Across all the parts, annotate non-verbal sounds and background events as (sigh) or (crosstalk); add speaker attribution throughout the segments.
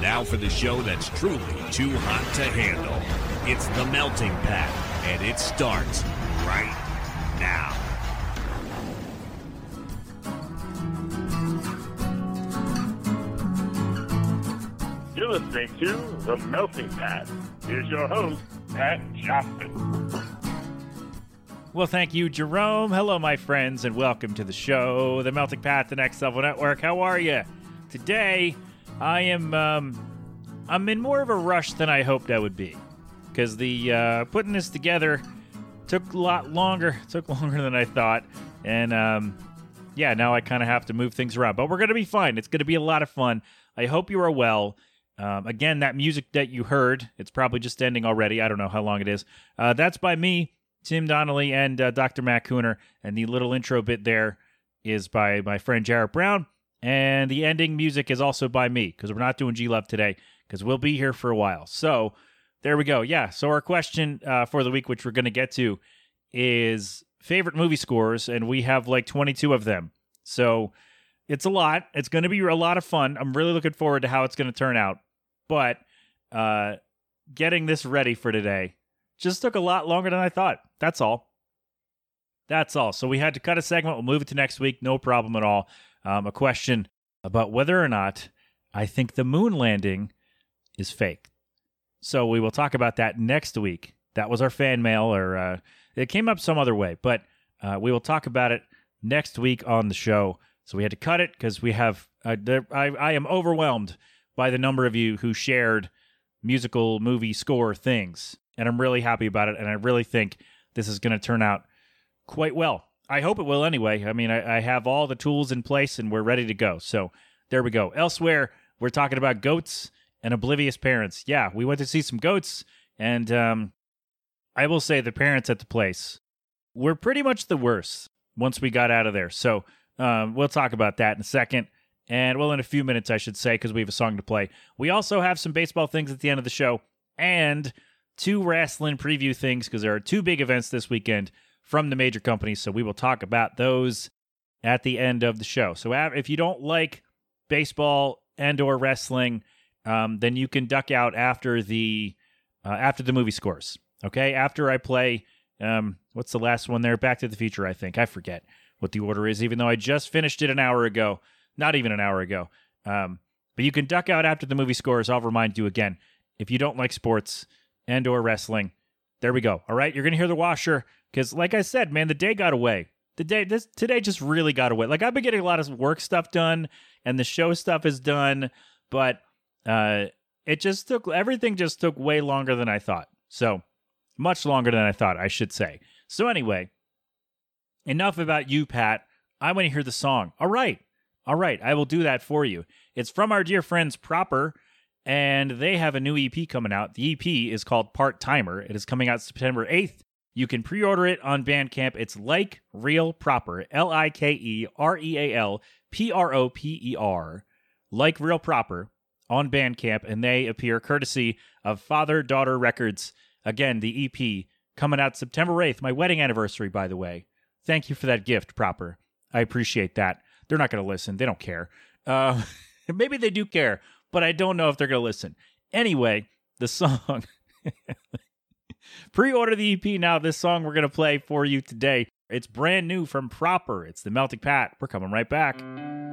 Speaker 1: Now for the show that's truly too hot to handle. It's the Melting Pat, and it starts right now.
Speaker 2: You're listening to The Melting Pat. Here's your host, Pat Johnson.
Speaker 3: Well, thank you, Jerome. Hello, my friends, and welcome to the show, The Melting Pat, the Next Level Network. How are you? Today, I am um, I'm in more of a rush than I hoped I would be because the uh, putting this together took a lot longer. (laughs) Took longer than I thought, and um, yeah, now I kind of have to move things around. But we're gonna be fine. It's gonna be a lot of fun. I hope you are well. Um, again, that music that you heard, it's probably just ending already. I don't know how long it is. Uh, that's by me, Tim Donnelly, and uh, Dr. Matt Cooner. And the little intro bit there is by my friend Jarrett Brown. And the ending music is also by me because we're not doing G Love today because we'll be here for a while. So there we go. Yeah. So our question uh, for the week, which we're going to get to, is favorite movie scores, and we have like 22 of them. So it's a lot. It's going to be a lot of fun. I'm really looking forward to how it's going to turn out. But uh, getting this ready for today just took a lot longer than I thought. That's all. That's all. So we had to cut a segment. We'll move it to next week. No problem at all. Um, a question about whether or not I think the moon landing is fake. So we will talk about that next week. That was our fan mail, or uh, it came up some other way, but uh, we will talk about it next week on the show. So we had to cut it because we have. Uh, there, I, I am overwhelmed by the number of you who shared musical movie score things, and I'm really happy about it. And I really think this is going to turn out quite well. I hope it will anyway. I mean, I, I have all the tools in place, and we're ready to go. So there we go. Elsewhere, we're talking about goats and oblivious parents. Yeah, we went to see some goats, and um, I will say the parents at the place were pretty much the worst once we got out of there. So um, we'll talk about that in a second. And well, in a few minutes, I should say, because we have a song to play. We also have some baseball things at the end of the show and two wrestling preview things because there are two big events this weekend from the major companies. So we will talk about those at the end of the show. So if you don't like baseball and or wrestling, um, then you can duck out after the uh, after the movie scores. Okay, after I play, um, what's the last one there? Back to the Future, I think. I forget what the order is, even though I just finished it an hour ago. Not even an hour ago. Um, but you can duck out after the movie scores. I'll remind you again. If you don't like sports and or wrestling, there we go. All right, you're gonna hear the washer because, like I said, man, the day got away. The day this today just really got away. Like I've been getting a lot of work stuff done, and the show stuff is done, but uh, it just took everything just took way longer than I thought. So much longer than I thought, I should say. So anyway, enough about you, Pat. I want to hear the song. All right. All right, I will do that for you. It's from our dear friends Proper, and they have a new EP coming out. The EP is called Part Timer. It is coming out September 8th. You can pre order it on Bandcamp. It's like real proper, L I K E R E A L P R O P E R, like real proper on Bandcamp, and they appear courtesy of Father Daughter Records. Again, the EP coming out September 8th, my wedding anniversary, by the way. Thank you for that gift, Proper. I appreciate that. They're not going to listen. They don't care. Uh, (laughs) maybe they do care, but I don't know if they're going to listen. Anyway, the song. (laughs) Pre order the EP now. This song we're going to play for you today. It's brand new from Proper. It's the Melting Pat. We're coming right back.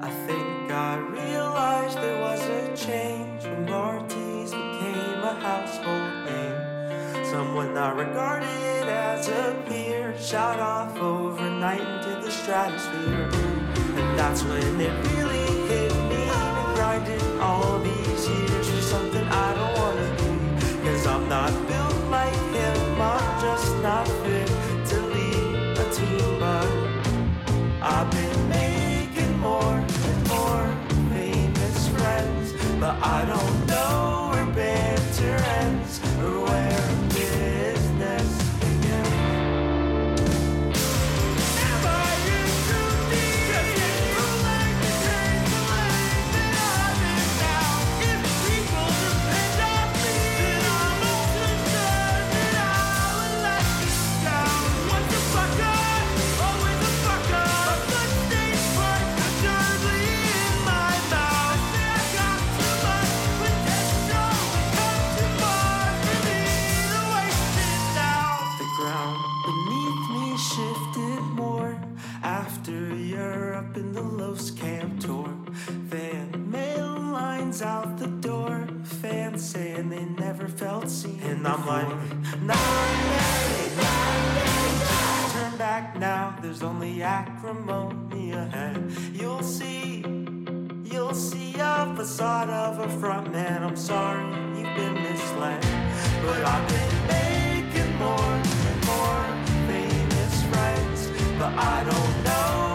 Speaker 4: I think I realized there was a change when Barties became a household name. Someone not regarded as a peer shot off overnight into the stratosphere. And that's when it really hit me. Grinding all these years for something I don't wanna be. Cause I'm not built like him, I'm just not fit to lead a team. But I've been making more and more famous friends. But I don't I'm like, turn back now. There's only acrimony ahead. You'll see. You'll see a facade of a front man. I'm sorry, you've been misled. But I've been making more and more famous friends. But I don't know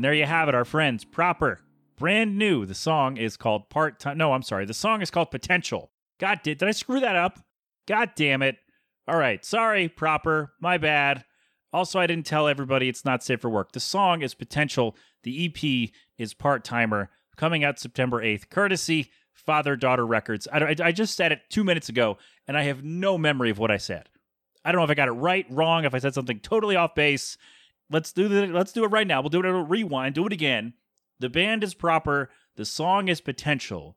Speaker 4: And
Speaker 3: there you have it, our friends. Proper. Brand new. The song is called Part Time. No, I'm sorry. The song is called Potential. God did did I screw that up? God damn it. All right. Sorry, proper. My bad. Also, I didn't tell everybody it's not safe for work. The song is Potential. The EP is Part Timer, coming out September 8th, courtesy Father Daughter Records. I, I, I just said it two minutes ago, and I have no memory of what I said. I don't know if I got it right, wrong, if I said something totally off base. Let's do the, let's do it right now. We'll do it. a rewind. Do it again. The band is proper. The song is potential.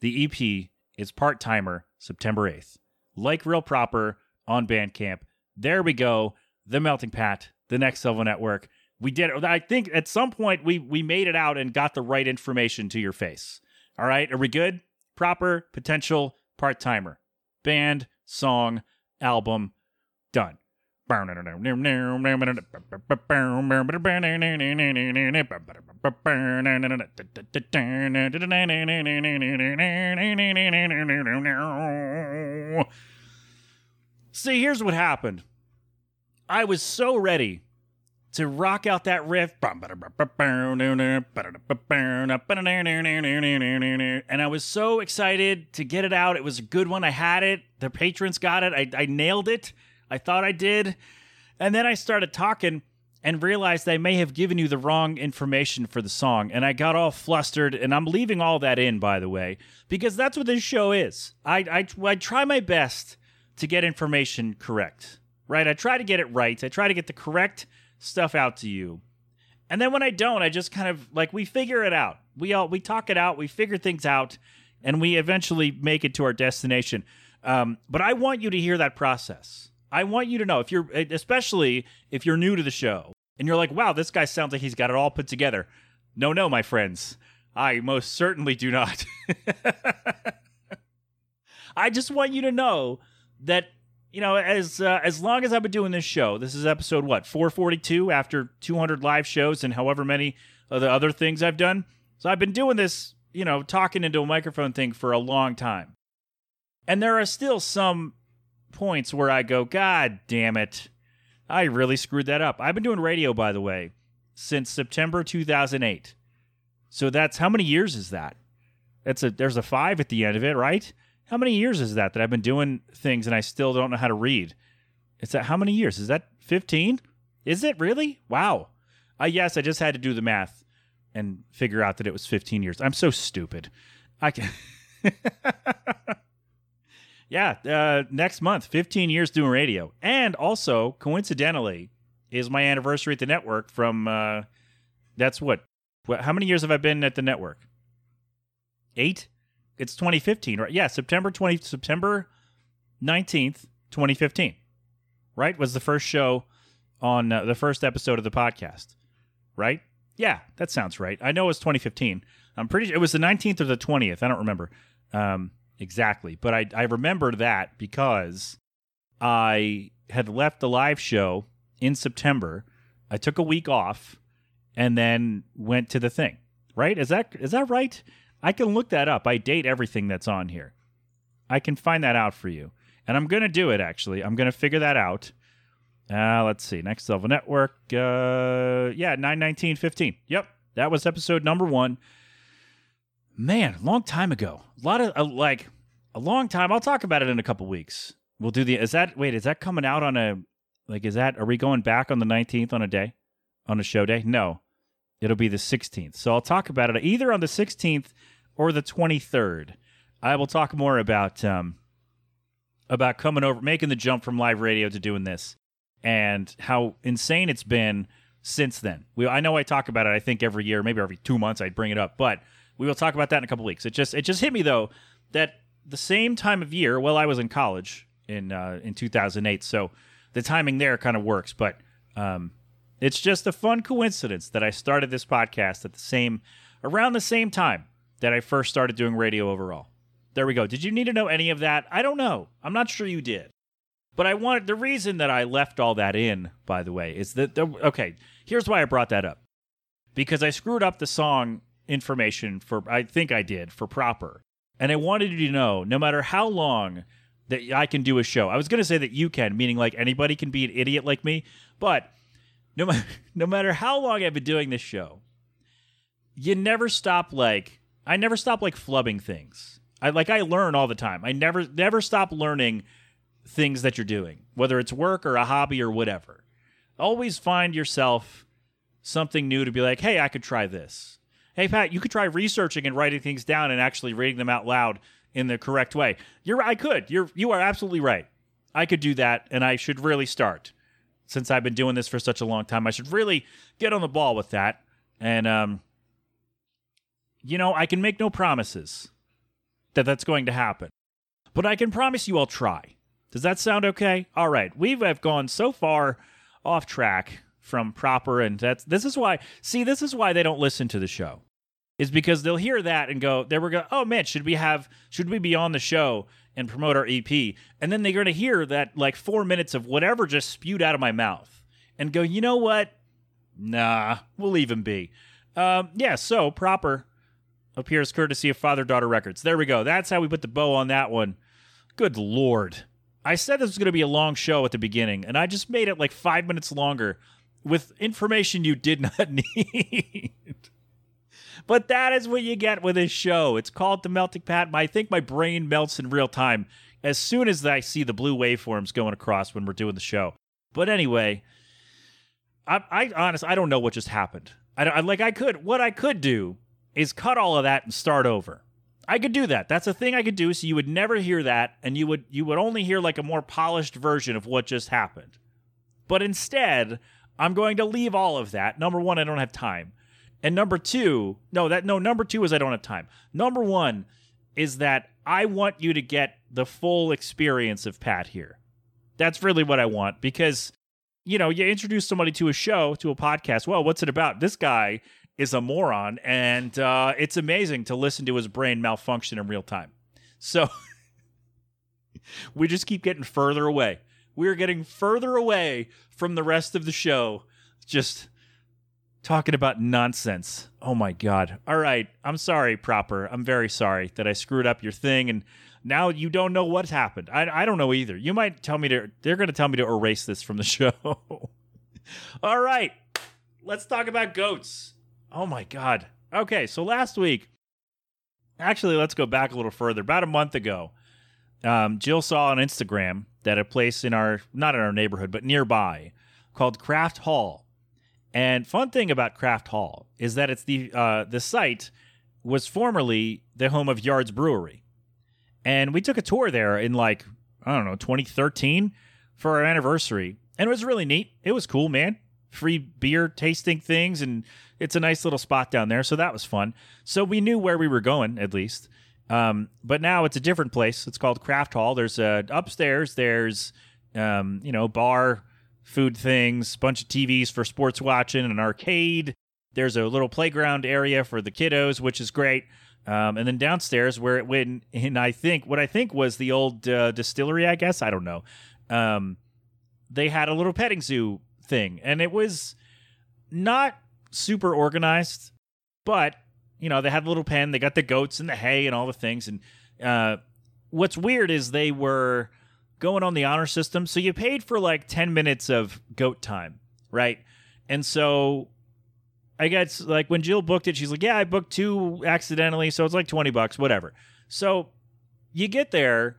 Speaker 3: The EP is part timer. September eighth. Like real proper on Bandcamp. There we go. The Melting Pat. The Next Level Network. We did. it. I think at some point we we made it out and got the right information to your face. All right. Are we good? Proper potential part timer. Band song album done. See, here's what happened. I was so ready to rock out that riff. And I was so excited to get it out. It was a good one. I had it. The patrons got it. I, I nailed it. I thought I did. And then I started talking and realized I may have given you the wrong information for the song. And I got all flustered. And I'm leaving all that in, by the way, because that's what this show is. I, I, I try my best to get information correct, right? I try to get it right. I try to get the correct stuff out to you. And then when I don't, I just kind of like we figure it out. We all we talk it out, we figure things out, and we eventually make it to our destination. Um, but I want you to hear that process. I want you to know if you're, especially if you're new to the show and you're like, wow, this guy sounds like he's got it all put together. No, no, my friends, I most certainly do not. (laughs) I just want you to know that you know, as uh, as long as I've been doing this show, this is episode what 442 after 200 live shows and however many of the other things I've done. So I've been doing this, you know, talking into a microphone thing for a long time. And there are still some points where I go, God damn it. I really screwed that up. I've been doing radio, by the way, since September 2008. So that's how many years is that? That's a there's a 5 at the end of it, right? How many years is that that I've been doing things and I still don't know how to read? Is that how many years? Is that 15? Is it really? Wow. Uh, yes, I just had to do the math and figure out that it was 15 years. I'm so stupid. I can. (laughs) yeah, uh, next month, 15 years doing radio. And also, coincidentally, is my anniversary at the network from, uh, that's what, how many years have I been at the network? Eight? It's 2015, right? Yeah, September 20, September 19th, 2015, right? Was the first show on uh, the first episode of the podcast, right? Yeah, that sounds right. I know it was 2015. I'm pretty sure it was the 19th or the 20th. I don't remember um, exactly, but I, I remember that because I had left the live show in September. I took a week off and then went to the thing. Right? Is that is that right? I can look that up. I date everything that's on here. I can find that out for you. And I'm going to do it actually. I'm going to figure that out. Uh, let's see. Next level network. Uh, yeah, 91915. Yep. That was episode number one. Man, long time ago. A lot of, uh, like, a long time. I'll talk about it in a couple weeks. We'll do the, is that, wait, is that coming out on a, like, is that, are we going back on the 19th on a day? On a show day? No. It'll be the 16th. So I'll talk about it either on the 16th or the 23rd. I will talk more about, um, about coming over, making the jump from live radio to doing this and how insane it's been since then. We, I know I talk about it. I think every year, maybe every two months, I'd bring it up, but we will talk about that in a couple weeks. It just it just hit me though that the same time of year. Well, I was in college in uh, in 2008, so the timing there kind of works. But um, it's just a fun coincidence that I started this podcast at the same around the same time that I first started doing radio overall. There we go. Did you need to know any of that? I don't know. I'm not sure you did. But I wanted the reason that I left all that in, by the way, is that the, okay, here's why I brought that up. Because I screwed up the song information for I think I did for proper. And I wanted you to know no matter how long that I can do a show. I was going to say that you can, meaning like anybody can be an idiot like me, but no matter (laughs) no matter how long I've been doing this show, you never stop like I never stop like flubbing things. I like I learn all the time. I never never stop learning things that you're doing, whether it's work or a hobby or whatever. Always find yourself something new to be like, hey, I could try this. Hey, Pat, you could try researching and writing things down and actually reading them out loud in the correct way. You're, I could. You're, you are absolutely right. I could do that, and I should really start. Since I've been doing this for such a long time, I should really get on the ball with that. And, um, you know, I can make no promises that that's going to happen, but I can promise you I'll try. Does that sound okay? All right. We have gone so far off track from proper and that's this is why see this is why they don't listen to the show. Is because they'll hear that and go, they were go, oh man, should we have should we be on the show and promote our EP? And then they're gonna hear that like four minutes of whatever just spewed out of my mouth and go, you know what? Nah, we'll even be. Um, yeah, so proper appears courtesy of Father Daughter Records. There we go. That's how we put the bow on that one. Good lord. I said this was going to be a long show at the beginning, and I just made it like five minutes longer with information you did (laughs) not need. but that is what you get with this show. It's called The Melting Pat. I think my brain melts in real time as soon as I see the blue waveforms going across when we're doing the show. But anyway, I, I I don't know what just happened. I, I like I could what I could do is cut all of that and start over. I could do that. That's a thing I could do. So you would never hear that, and you would you would only hear like a more polished version of what just happened. But instead, I'm going to leave all of that. Number one, I don't have time. And number two, no, that no, number two is I don't have time. Number one is that I want you to get the full experience of Pat here. That's really what I want because, you know, you introduce somebody to a show, to a podcast. Well, what's it about? This guy is a moron, and uh, it's amazing to listen to his brain malfunction in real time. So, (laughs) we just keep getting further away. We're getting further away from the rest of the show. Just talking about nonsense. Oh my god. All right. I'm sorry, proper. I'm very sorry that I screwed up your thing and now you don't know what's happened. I, I don't know either. You might tell me to they're going to tell me to erase this from the (laughs) show. All right. Let's talk about goats. Oh my god. Okay, so last week actually let's go back a little further. About a month ago, um, Jill saw on Instagram that a place in our not in our neighborhood but nearby called Craft Hall. And fun thing about Craft Hall is that it's the uh, the site was formerly the home of Yards Brewery, and we took a tour there in like I don't know 2013 for our anniversary, and it was really neat. It was cool, man. Free beer tasting things, and it's a nice little spot down there, so that was fun. So we knew where we were going at least. Um, but now it's a different place. It's called Craft Hall. There's a upstairs. There's um, you know bar, food things, bunch of TVs for sports watching, an arcade. There's a little playground area for the kiddos, which is great. Um, and then downstairs, where it went, and I think what I think was the old uh, distillery. I guess I don't know. Um, they had a little petting zoo thing, and it was not super organized, but you know, they had a little pen, they got the goats and the hay and all the things. And uh, what's weird is they were going on the honor system. So you paid for like 10 minutes of goat time, right? And so I guess like when Jill booked it, she's like, yeah, I booked two accidentally. So it's like 20 bucks, whatever. So you get there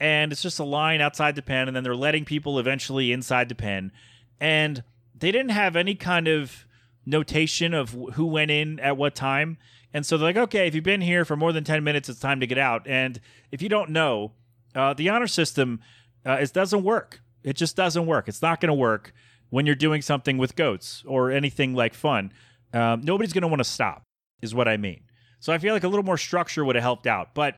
Speaker 3: and it's just a line outside the pen. And then they're letting people eventually inside the pen. And they didn't have any kind of notation of who went in at what time. And so they're like, okay, if you've been here for more than 10 minutes, it's time to get out. And if you don't know, uh, the honor system uh, it doesn't work. It just doesn't work. It's not going to work when you're doing something with goats or anything like fun. Um, nobody's going to want to stop, is what I mean. So I feel like a little more structure would have helped out. But,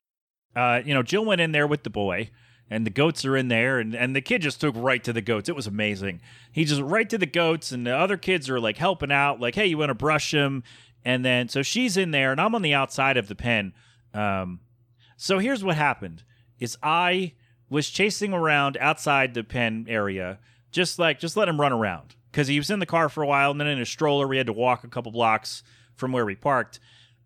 Speaker 3: uh, you know, Jill went in there with the boy and the goats are in there and, and the kid just took right to the goats. It was amazing. He just right to the goats and the other kids are like helping out like hey you want to brush him and then so she's in there and i'm on the outside of the pen. Um, so here's what happened is i was chasing around outside the pen area just like just let him run around because he was in the car for a while and then in a stroller we had to walk a couple blocks from where we parked.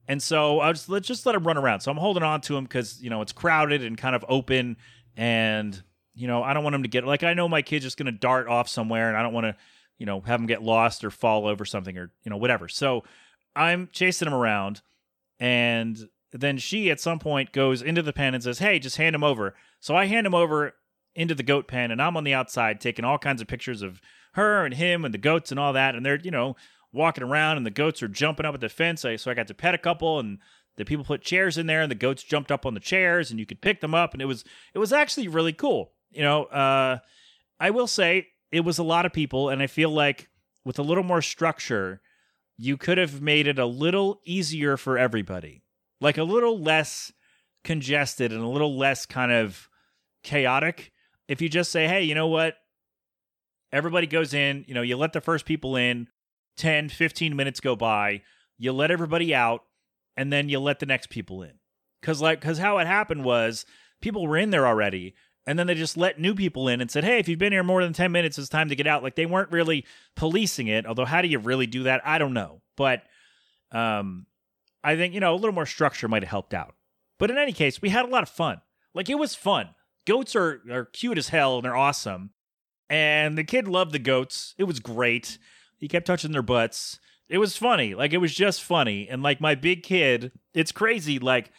Speaker 3: And so i was let's just let him run around. So i'm holding on to him because you know it's crowded and kind of open and you know I don't want him to get like I know my kid's just going to dart off somewhere, and I don't want to you know have him get lost or fall over something or you know whatever. So I'm chasing him around, and then she at some point goes into the pen and says, "Hey, just hand him over." So I hand him over into the goat pen, and I'm on the outside taking all kinds of pictures of her and him and the goats and all that, and they're you know walking around, and the goats are jumping up at the fence. So I got to pet a couple and the people put chairs in there and the goats jumped up on the chairs and you could pick them up. And it was it was actually really cool. You know uh i will say it was a lot of people and i feel like with a little more structure you could have made it a little easier for everybody. Like a little less congested and a little less kind of chaotic. If you just say hey you know what? Everybody goes in you know you let the first people in 10 15 minutes go by you let everybody out and then you let the next people in. Cause like cause how it happened was people were in there already, and then they just let new people in and said, Hey, if you've been here more than 10 minutes, it's time to get out. Like they weren't really policing it. Although how do you really do that? I don't know. But um I think, you know, a little more structure might have helped out. But in any case, we had a lot of fun. Like it was fun. Goats are, are cute as hell and they're awesome. And the kid loved the goats. It was great. He kept touching their butts it was funny. Like it was just funny. And like my big kid, it's crazy like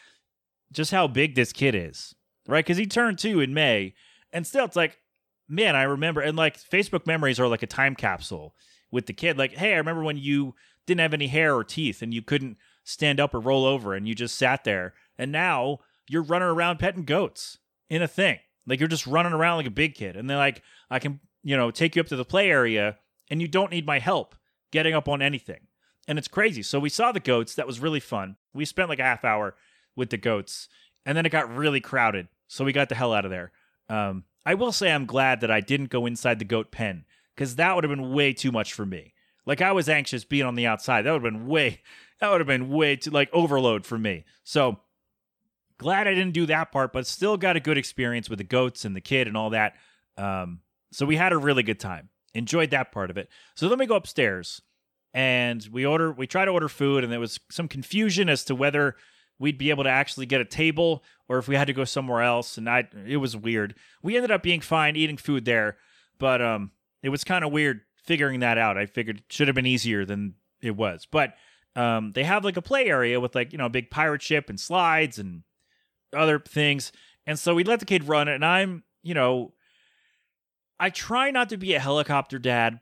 Speaker 3: just how big this kid is. Right? Cuz he turned 2 in May. And still it's like man, I remember and like Facebook memories are like a time capsule with the kid. Like, "Hey, I remember when you didn't have any hair or teeth and you couldn't stand up or roll over and you just sat there. And now you're running around petting goats in a thing. Like you're just running around like a big kid. And they're like, I can, you know, take you up to the play area and you don't need my help getting up on anything. And it's crazy. So we saw the goats. That was really fun. We spent like a half hour with the goats. And then it got really crowded. So we got the hell out of there. Um, I will say I'm glad that I didn't go inside the goat pen because that would have been way too much for me. Like I was anxious being on the outside. That would have been way, that would have been way too like overload for me. So glad I didn't do that part, but still got a good experience with the goats and the kid and all that. Um, so we had a really good time. Enjoyed that part of it. So then we go upstairs and we order we try to order food and there was some confusion as to whether we'd be able to actually get a table or if we had to go somewhere else and I it was weird. We ended up being fine eating food there, but um it was kind of weird figuring that out. I figured it should have been easier than it was. But um they have like a play area with like, you know, a big pirate ship and slides and other things. And so we let the kid run it and I'm, you know, I try not to be a helicopter dad,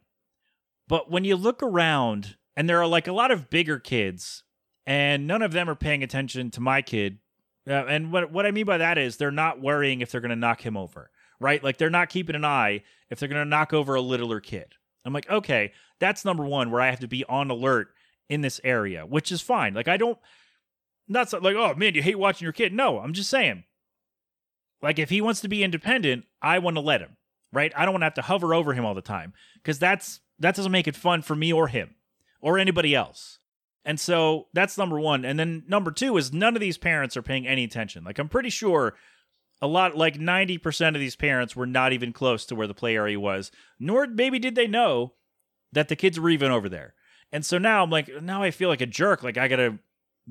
Speaker 3: but when you look around and there are like a lot of bigger kids and none of them are paying attention to my kid. Uh, and what what I mean by that is they're not worrying if they're going to knock him over, right? Like they're not keeping an eye if they're going to knock over a littler kid. I'm like, okay, that's number one where I have to be on alert in this area, which is fine. Like I don't, not so, like, oh man, you hate watching your kid. No, I'm just saying, like if he wants to be independent, I want to let him, right? I don't want to have to hover over him all the time because that's that doesn't make it fun for me or him or anybody else. And so that's number one. And then number two is none of these parents are paying any attention. Like I'm pretty sure a lot, like 90% of these parents were not even close to where the play area was, nor maybe did they know that the kids were even over there. And so now I'm like, now I feel like a jerk. Like I got to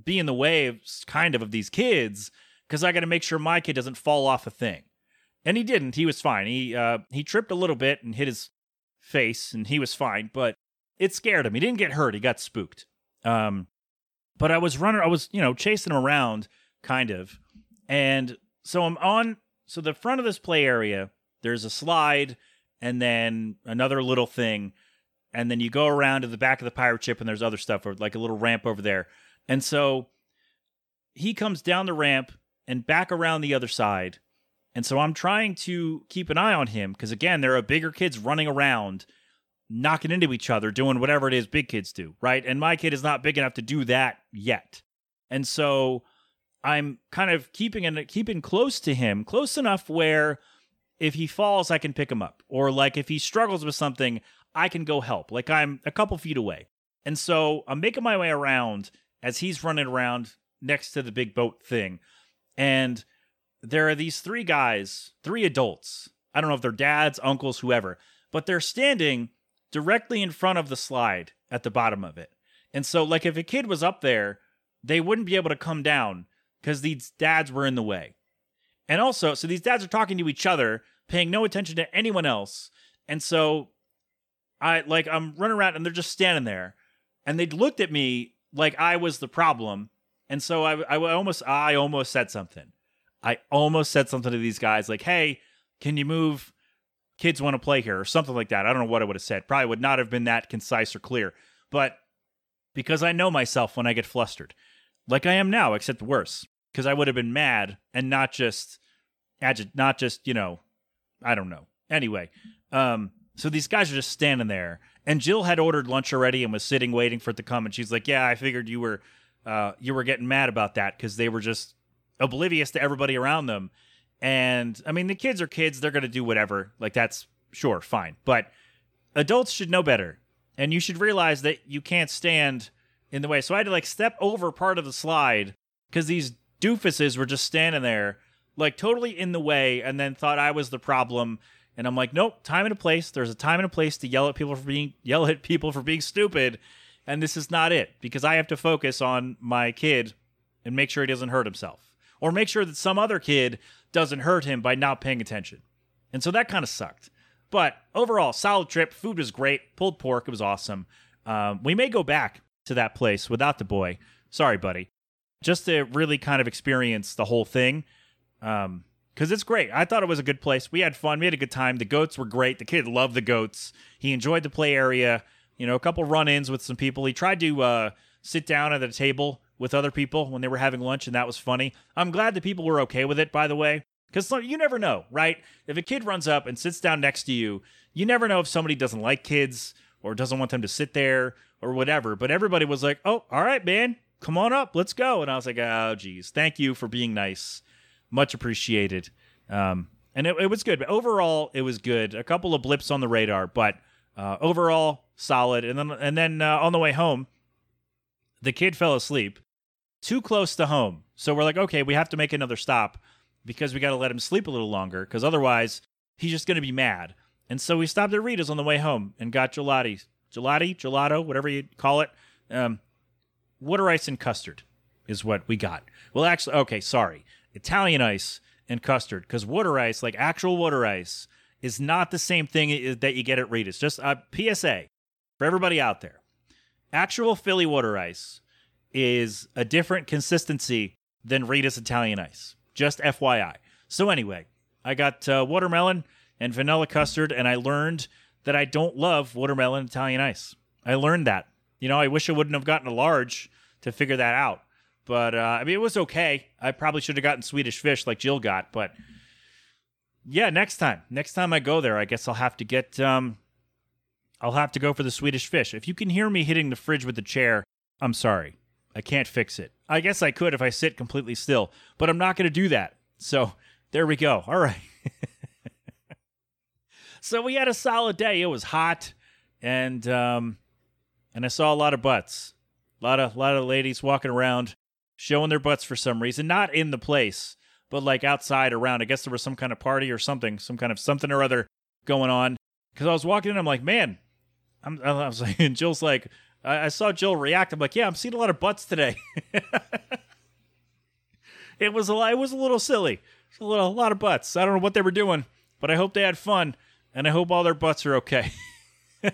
Speaker 3: be in the way of kind of of these kids because I got to make sure my kid doesn't fall off a thing. And he didn't. He was fine. He uh he tripped a little bit and hit his face and he was fine, but it scared him. He didn't get hurt. He got spooked. Um, but I was running, I was, you know, chasing him around kind of. And so I'm on, so the front of this play area, there's a slide and then another little thing. And then you go around to the back of the pirate ship and there's other stuff, or like a little ramp over there. And so he comes down the ramp and back around the other side. And so I'm trying to keep an eye on him because, again, there are bigger kids running around knocking into each other, doing whatever it is big kids do, right? And my kid is not big enough to do that yet. And so I'm kind of keeping and keeping close to him, close enough where if he falls, I can pick him up. Or like if he struggles with something, I can go help. Like I'm a couple feet away. And so I'm making my way around as he's running around next to the big boat thing. And there are these three guys, three adults. I don't know if they're dads, uncles, whoever, but they're standing directly in front of the slide at the bottom of it. And so, like, if a kid was up there, they wouldn't be able to come down because these dads were in the way. And also, so these dads are talking to each other, paying no attention to anyone else. And so, I like, I'm running around and they're just standing there. And they looked at me like I was the problem. And so I, I almost, I almost said something. I almost said something to these guys like, hey, can you move kids want to play here or something like that. I don't know what I would have said. Probably would not have been that concise or clear. But because I know myself when I get flustered, like I am now, except worse, because I would have been mad and not just agit, not just you know, I don't know. Anyway, um, so these guys are just standing there, and Jill had ordered lunch already and was sitting waiting for it to come, and she's like, "Yeah, I figured you were, uh, you were getting mad about that because they were just oblivious to everybody around them." And I mean, the kids are kids; they're gonna do whatever. Like that's sure, fine. But adults should know better, and you should realize that you can't stand in the way. So I had to like step over part of the slide because these doofuses were just standing there, like totally in the way, and then thought I was the problem. And I'm like, nope, time and a place. There's a time and a place to yell at people for being yell at people for being stupid, and this is not it because I have to focus on my kid and make sure he doesn't hurt himself, or make sure that some other kid doesn't hurt him by not paying attention. And so that kind of sucked. But overall, solid trip. Food was great. Pulled pork, it was awesome. Um, we may go back to that place without the boy. Sorry, buddy. Just to really kind of experience the whole thing. Um, because it's great. I thought it was a good place. We had fun. We had a good time. The goats were great. The kid loved the goats. He enjoyed the play area. You know, a couple run-ins with some people. He tried to uh, sit down at a table with other people when they were having lunch, and that was funny. I'm glad that people were okay with it, by the way, because you never know, right? If a kid runs up and sits down next to you, you never know if somebody doesn't like kids or doesn't want them to sit there or whatever. But everybody was like, oh, all right, man, come on up, let's go. And I was like, oh, geez, thank you for being nice. Much appreciated. Um, and it, it, was good. But overall, it was good. A couple of blips on the radar, but uh, overall, solid. And then, and then uh, on the way home, the kid fell asleep too close to home. So we're like, okay, we have to make another stop because we got to let him sleep a little longer because otherwise he's just going to be mad. And so we stopped at Rita's on the way home and got gelati, gelati, gelato, whatever you call it. Um, water ice and custard is what we got. Well, actually, okay, sorry, Italian ice and custard because water ice, like actual water ice, is not the same thing that you get at Rita's. Just a PSA for everybody out there. Actual Philly water ice is a different consistency than Rita's Italian ice. Just FYI. So anyway, I got uh, watermelon and vanilla custard, and I learned that I don't love watermelon Italian ice. I learned that. You know, I wish I wouldn't have gotten a large to figure that out. But uh, I mean, it was okay. I probably should have gotten Swedish fish like Jill got. But yeah, next time, next time I go there, I guess I'll have to get. Um, I'll have to go for the Swedish fish. If you can hear me hitting the fridge with the chair, I'm sorry. I can't fix it. I guess I could if I sit completely still, but I'm not going to do that. So there we go. All right. (laughs) so we had a solid day. It was hot, and um, and I saw a lot of butts, a lot of a lot of ladies walking around, showing their butts for some reason. Not in the place, but like outside around. I guess there was some kind of party or something, some kind of something or other going on. Because I was walking in, I'm like, man, I'm, I was (laughs) like, and Jill's like, I, I saw Jill react. I'm like, yeah, I'm seeing a lot of butts today. (laughs) it was a it was a little silly. A little a lot of butts. I don't know what they were doing, but I hope they had fun, and I hope all their butts are okay. (laughs)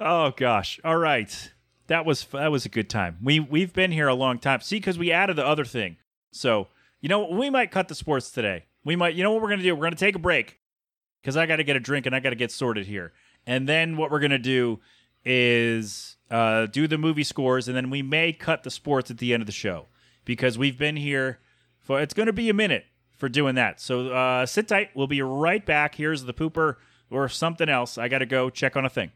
Speaker 3: oh gosh. All right. That was that was a good time. We we've been here a long time. See, because we added the other thing. So you know we might cut the sports today. We might. You know what we're gonna do? We're gonna take a break because I got to get a drink and I got to get sorted here. And then what we're gonna do is uh, do the movie scores, and then we may cut the sports at the end of the show because we've been here for. It's gonna be a minute for doing that. So uh, sit tight. We'll be right back. Here's the pooper or something else. I got to go check on a thing.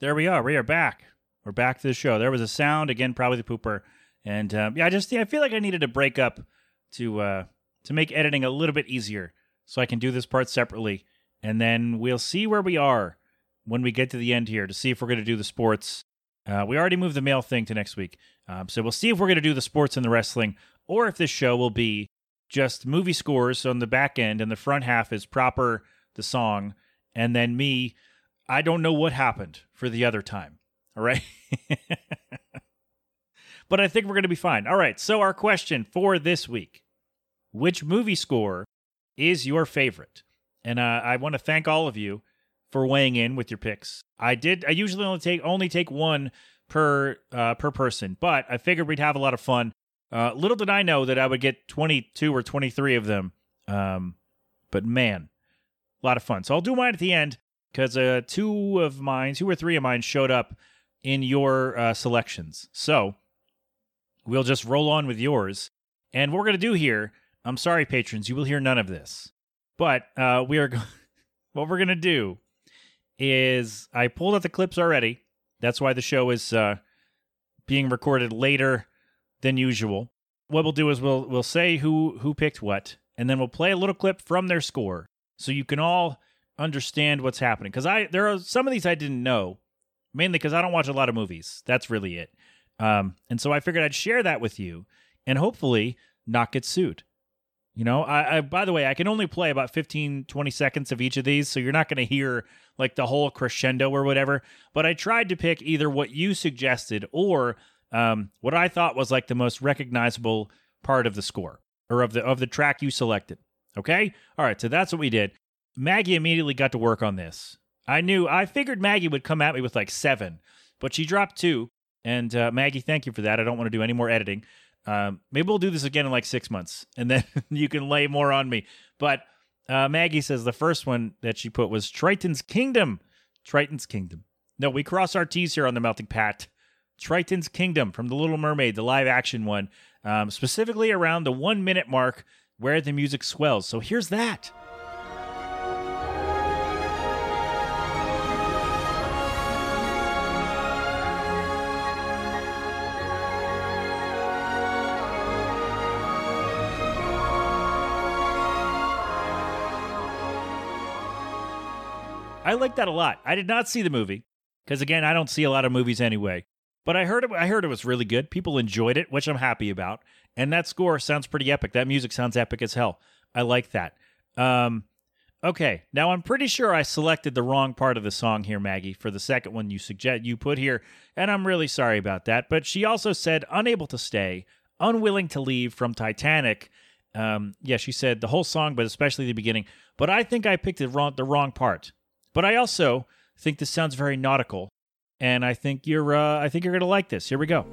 Speaker 3: There we are. We are back. We're back to the show. There was a sound again, probably the pooper, and um, yeah, I just I feel like I needed to break up to uh, to make editing a little bit easier, so I can do this part separately, and then we'll see where we are when we get to the end here to see if we're going to do the sports. Uh, we already moved the mail thing to next week, um, so we'll see if we're going to do the sports and the wrestling, or if this show will be just movie scores on the back end, and the front half is proper the song, and then me. I don't know what happened for the other time. All right. (laughs) but I think we're going to be fine. All right. So, our question for this week Which movie score is your favorite? And uh, I want to thank all of you for weighing in with your picks. I did, I usually only take, only take one per, uh, per person, but I figured we'd have a lot of fun. Uh, little did I know that I would get 22 or 23 of them. Um, but man, a lot of fun. So I'll do mine at the end because uh, two of mine, two or three of mine showed up in your uh, selections. So we'll just roll on with yours. And what we're going to do here, I'm sorry, patrons, you will hear none of this. But uh, we are, (laughs) what we're to do is I pulled out the clips already. That's why the show is uh, being recorded later than usual. What we'll do is we'll we'll say who who picked what, and then we'll play a little clip from their score, so you can all understand what's happening. Because I there are some of these I didn't know, mainly because I don't watch a lot of movies. That's really it. Um, and so I figured I'd share that with you, and hopefully not get sued. You know, I, I by the way, I can only play about 15, 20 seconds of each of these, so you're not going to hear like the whole crescendo or whatever. But I tried to pick either what you suggested or um, what I thought was like the most recognizable part of the score or of the of the track you selected. Okay, all right, so that's what we did. Maggie immediately got to work on this. I knew, I figured Maggie would come at me with like seven, but she dropped two. And uh, Maggie, thank you for that. I don't want to do any more editing. Um, maybe we'll do this again in like six months, and then (laughs) you can lay more on me. But uh, Maggie says the first one that she put was Triton's Kingdom. Triton's Kingdom. No, we cross our T's here on the Melting Pat. Triton's Kingdom from The Little Mermaid, the live action one, um, specifically around the one minute mark where the music swells. So here's that. I like that a lot. I did not see the movie because, again, I don't see a lot of movies anyway. but I heard it. I heard it was really good. People enjoyed it, which I'm happy about. And that score sounds pretty epic. That music sounds epic as hell. I like that. Um, okay, now I'm pretty sure I selected the wrong part of the song here, Maggie, for the second one you suggest you put here, and I'm really sorry about that. But she also said unable to stay, unwilling to leave from Titanic. Um, yeah, she said the whole song, but especially the beginning. But I think I picked the wrong the wrong part. But I also think this sounds very nautical, and I think you're uh, I think you're gonna like this. Here we go.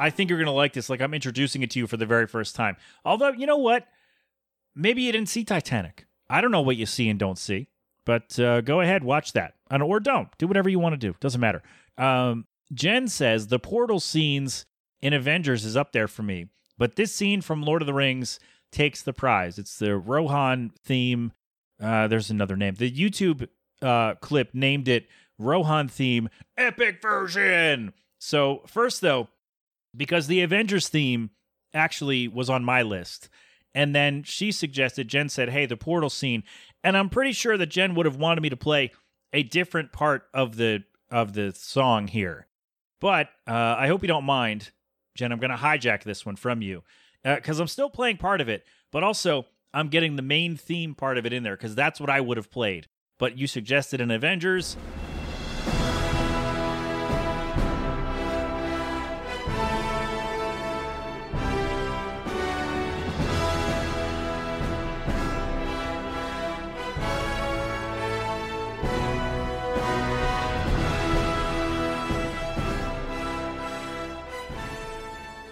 Speaker 3: I think you're going to like this. Like I'm introducing it to you for the very first time. Although, you know what? Maybe you didn't see Titanic. I don't know what you see and don't see, but uh, go ahead, watch that. and, Or don't. Do whatever you want to do. Doesn't matter. Um, Jen says the portal scenes in Avengers is up there for me, but this scene from Lord of the Rings takes the prize. It's the Rohan theme. Uh, there's another name. The YouTube uh, clip named it Rohan theme epic version. So, first, though, because the Avengers theme actually was on my list. And then she suggested, Jen said, hey, the portal scene. And I'm pretty sure that Jen would have wanted me to play a different part of the of the song here. But uh, I hope you don't mind, Jen. I'm going to hijack this one from you because uh, I'm still playing part of it, but also I'm getting the main theme part of it in there because that's what I would have played. But you suggested an Avengers,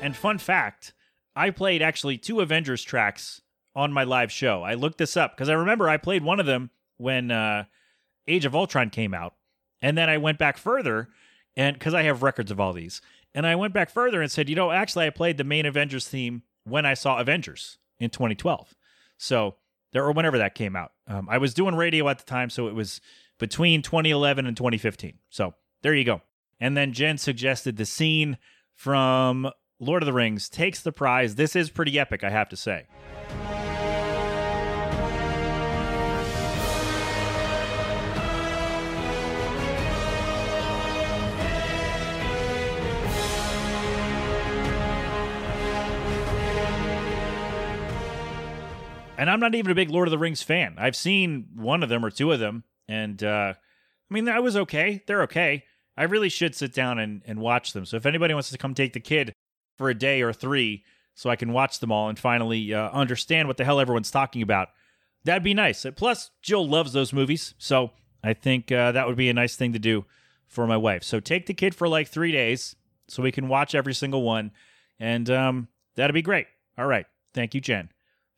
Speaker 3: And fun fact, I played actually two Avengers tracks on my live show. I looked this up because I remember I played one of them when uh, Age of Ultron came out. And then I went back further and because I have records of all these. And I went back further and said, you know, actually I played the main Avengers theme when I saw Avengers in 2012. So there or whenever that came out. Um, I was doing radio at the time, so it was between 2011 and 2015. So there you go. And then Jen suggested the scene from Lord of the Rings takes the prize. This is pretty epic, I have to say. And I'm not even a big Lord of the Rings fan. I've seen one of them or two of them, and uh, I mean, I was okay. They're okay. I really should sit down and, and watch them. So if anybody wants to come take the kid for a day or three so I can watch them all and finally uh, understand what the hell everyone's talking about. That'd be nice. Plus, Jill loves those movies, so I think uh, that would be a nice thing to do for my wife. So take the kid for like three days so we can watch every single one, and um, that'd be great. All right. Thank you, Jen,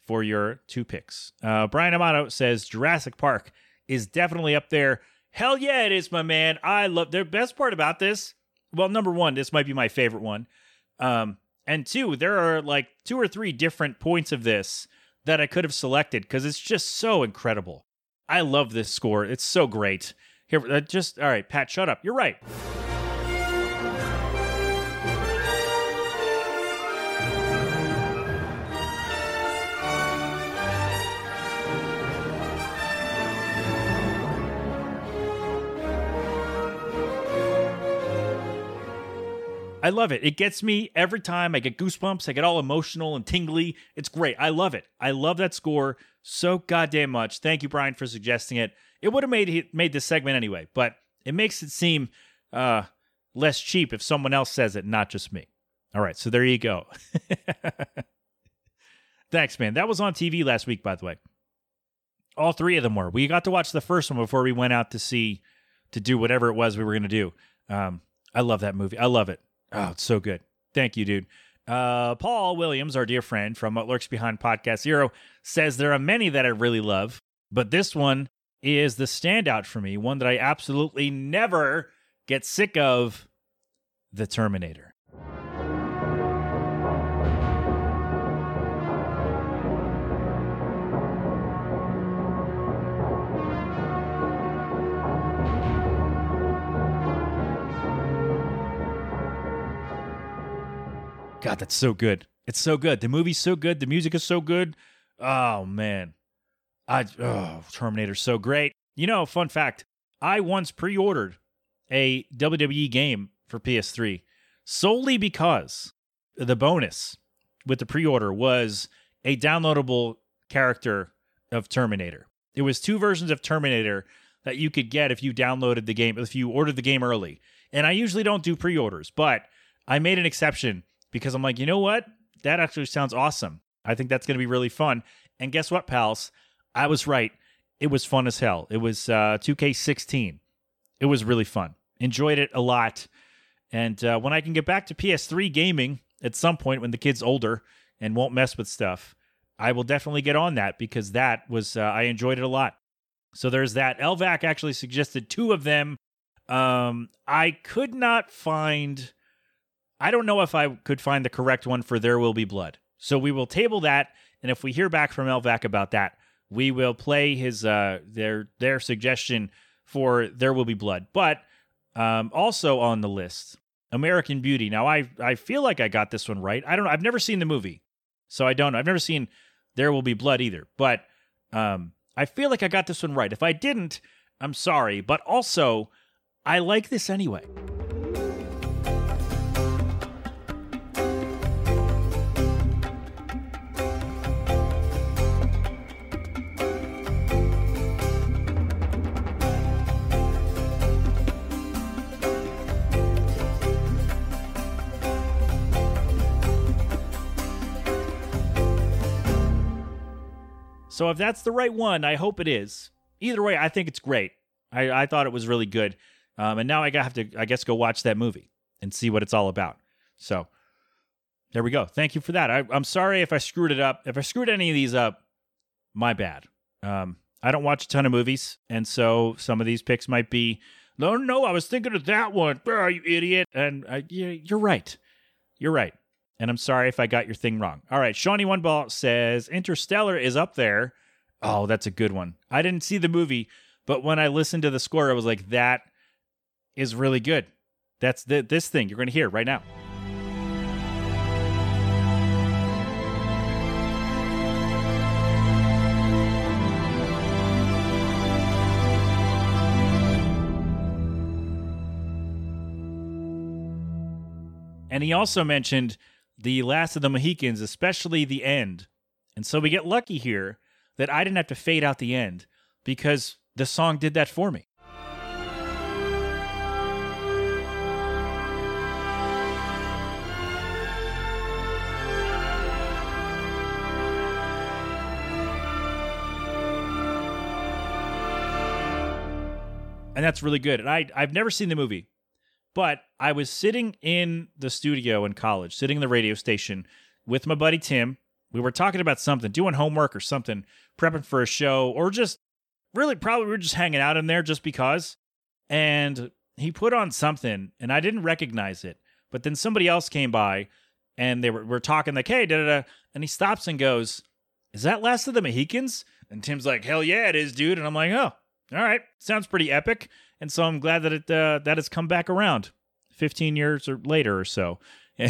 Speaker 3: for your two picks. Uh, Brian Amato says Jurassic Park is definitely up there. Hell yeah, it is, my man. I love the best part about this. Well, number one, this might be my favorite one. Um, and two, there are like two or three different points of this that I could have selected because it's just so incredible. I love this score. It's so great. Here, uh, just all right, Pat, shut up. You're right. I love it. It gets me every time. I get goosebumps. I get all emotional and tingly. It's great. I love it. I love that score so goddamn much. Thank you, Brian, for suggesting it. It would have made made this segment anyway, but it makes it seem uh, less cheap if someone else says it, not just me. All right, so there you go. (laughs) Thanks, man. That was on TV last week, by the way. All three of them were. We got to watch the first one before we went out to see to do whatever it was we were going to do. Um, I love that movie. I love it. Oh, it's so good. Thank you, dude. Uh, Paul Williams, our dear friend from What Lurks Behind Podcast Zero, says there are many that I really love, but this one is the standout for me, one that I absolutely never get sick of The Terminator. God, that's so good. It's so good. The movie's so good. The music is so good. Oh man, I oh Terminator's so great. You know, fun fact: I once pre-ordered a WWE game for PS3 solely because the bonus with the pre-order was a downloadable character of Terminator. It was two versions of Terminator that you could get if you downloaded the game, if you ordered the game early. And I usually don't do pre-orders, but I made an exception because I'm like, you know what? That actually sounds awesome. I think that's going to be really fun. And guess what, pals? I was right. It was fun as hell. It was uh, 2K16. It was really fun. Enjoyed it a lot. And uh, when I can get back to PS3 gaming at some point when the kid's older and won't mess with stuff, I will definitely get on that because that was, uh, I enjoyed it a lot. So there's that. Elvac actually suggested two of them. Um, I could not find, I don't know if I could find the correct one for There Will Be Blood. So we will table that. And if we hear back from Elvac about that, we will play his uh their their suggestion for There Will Be Blood. But um, also on the list, American Beauty. Now I I feel like I got this one right. I don't know. I've never seen the movie, so I don't know. I've never seen There Will Be Blood either. But um, I feel like I got this one right. If I didn't, I'm sorry. But also, I like this anyway. So if that's the right one, I hope it is. Either way, I think it's great. I, I thought it was really good. Um, and now I have to, I guess, go watch that movie and see what it's all about. So there we go. Thank you for that. I, am sorry if I screwed it up. If I screwed any of these up, my bad. Um, I don't watch a ton of movies, and so some of these picks might be, no, no, I was thinking of that one. Oh, you idiot. And I, yeah, you're right. You're right. And I'm sorry if I got your thing wrong. All right. Shawnee One Ball says Interstellar is up there. Oh, that's a good one. I didn't see the movie, but when I listened to the score, I was like, that is really good. That's the, this thing you're going to hear right now. And he also mentioned the last of the Mohicans, especially the end. And so we get lucky here that I didn't have to fade out the end because the song did that for me. And that's really good. And I I've never seen the movie, but I was sitting in the studio in college, sitting in the radio station with my buddy Tim. We were talking about something, doing homework or something, prepping for a show, or just really probably we were just hanging out in there just because. And he put on something and I didn't recognize it. But then somebody else came by and they were, were talking like, hey, da da da. And he stops and goes, Is that Last of the Mohicans? And Tim's like, Hell yeah, it is, dude. And I'm like, Oh, all right. Sounds pretty epic and so I'm glad that it uh, that has come back around 15 years or later or so. (laughs)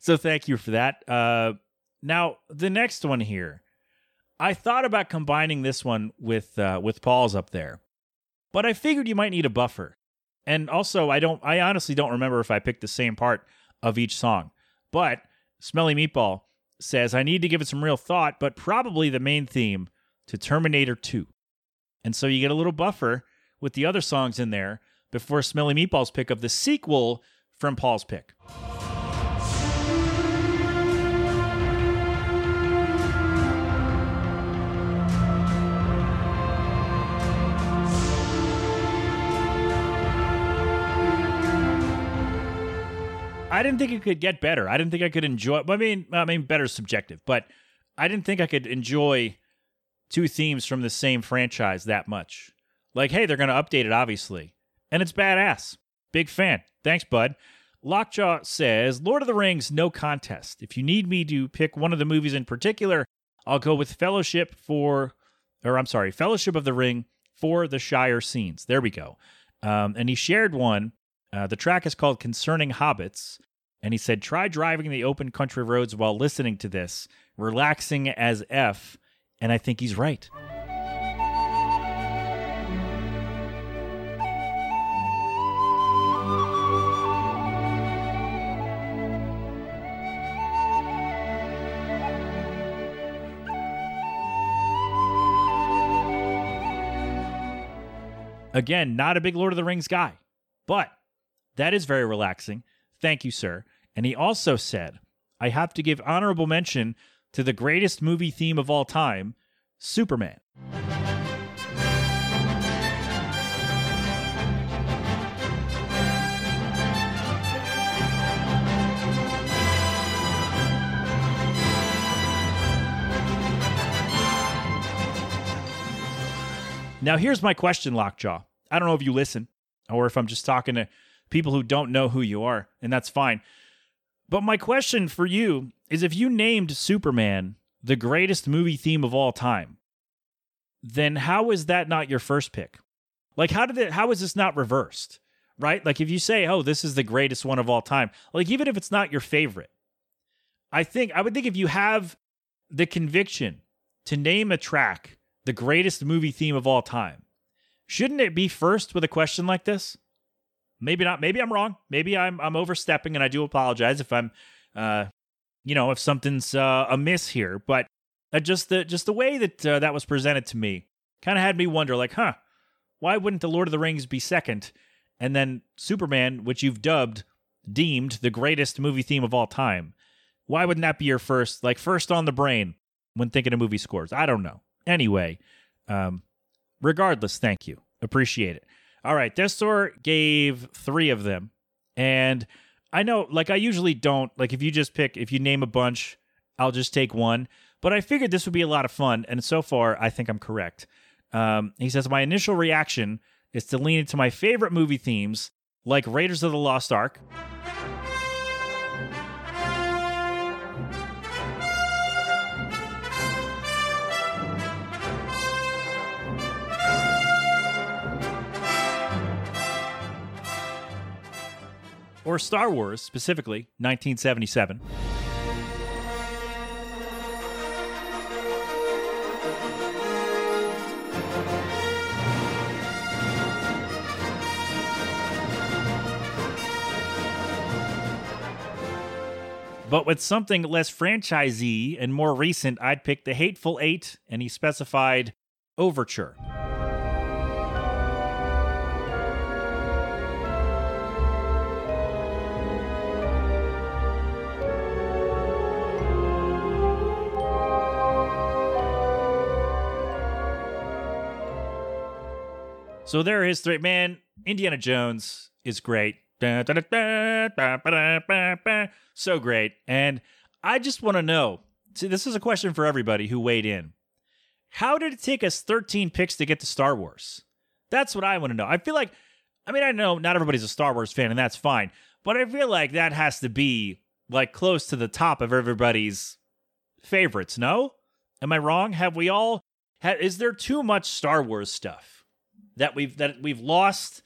Speaker 3: so thank you for that. Uh, now the next one here, I thought about combining this one with uh, with Paul's up there, but I figured you might need a buffer, and also I don't. I honestly don't remember if I picked the same part of each song, but Smelly Meatball says I need to give it some real thought, but probably the main theme to Terminator 2. And so you get a little buffer with the other songs in there before Smelly Meatballs pick up the sequel from Paul's pick. I didn't think it could get better. I didn't think I could enjoy. I mean, I mean, better subjective, but I didn't think I could enjoy two themes from the same franchise that much. Like, hey, they're going to update it, obviously. And it's badass. Big fan. Thanks, bud. Lockjaw says Lord of the Rings, no contest. If you need me to pick one of the movies in particular, I'll go with Fellowship for, or I'm sorry, Fellowship of the Ring for the Shire scenes. There we go. Um, and he shared one. Uh, the track is called Concerning Hobbits. And he said, try driving the open country roads while listening to this, relaxing as F. And I think he's right. Again, not a big Lord of the Rings guy, but that is very relaxing. Thank you, sir. And he also said, I have to give honorable mention to the greatest movie theme of all time, Superman. Now, here's my question, Lockjaw. I don't know if you listen or if I'm just talking to people who don't know who you are, and that's fine. But my question for you is if you named Superman the greatest movie theme of all time, then how is that not your first pick? Like how did it how is this not reversed? Right? Like if you say, "Oh, this is the greatest one of all time." Like even if it's not your favorite. I think I would think if you have the conviction to name a track the greatest movie theme of all time, shouldn't it be first with a question like this? Maybe not. Maybe I'm wrong. Maybe I'm I'm overstepping, and I do apologize if I'm, uh, you know, if something's uh, amiss here. But uh, just the just the way that uh, that was presented to me kind of had me wonder, like, huh, why wouldn't the Lord of the Rings be second, and then Superman, which you've dubbed deemed the greatest movie theme of all time, why wouldn't that be your first, like first on the brain when thinking of movie scores? I don't know. Anyway, um, regardless, thank you, appreciate it. All right, Destor gave three of them. And I know, like, I usually don't, like, if you just pick, if you name a bunch, I'll just take one. But I figured this would be a lot of fun. And so far, I think I'm correct. Um, he says, My initial reaction is to lean into my favorite movie themes, like Raiders of the Lost Ark. Or Star Wars, specifically 1977. But with something less franchisee and more recent, I'd pick The Hateful Eight, and he specified Overture. So there is three. Man, Indiana Jones is great. So great. And I just want to know see, this is a question for everybody who weighed in. How did it take us 13 picks to get to Star Wars? That's what I want to know. I feel like, I mean, I know not everybody's a Star Wars fan, and that's fine, but I feel like that has to be like close to the top of everybody's favorites, no? Am I wrong? Have we all, is there too much Star Wars stuff? That we've that we've lost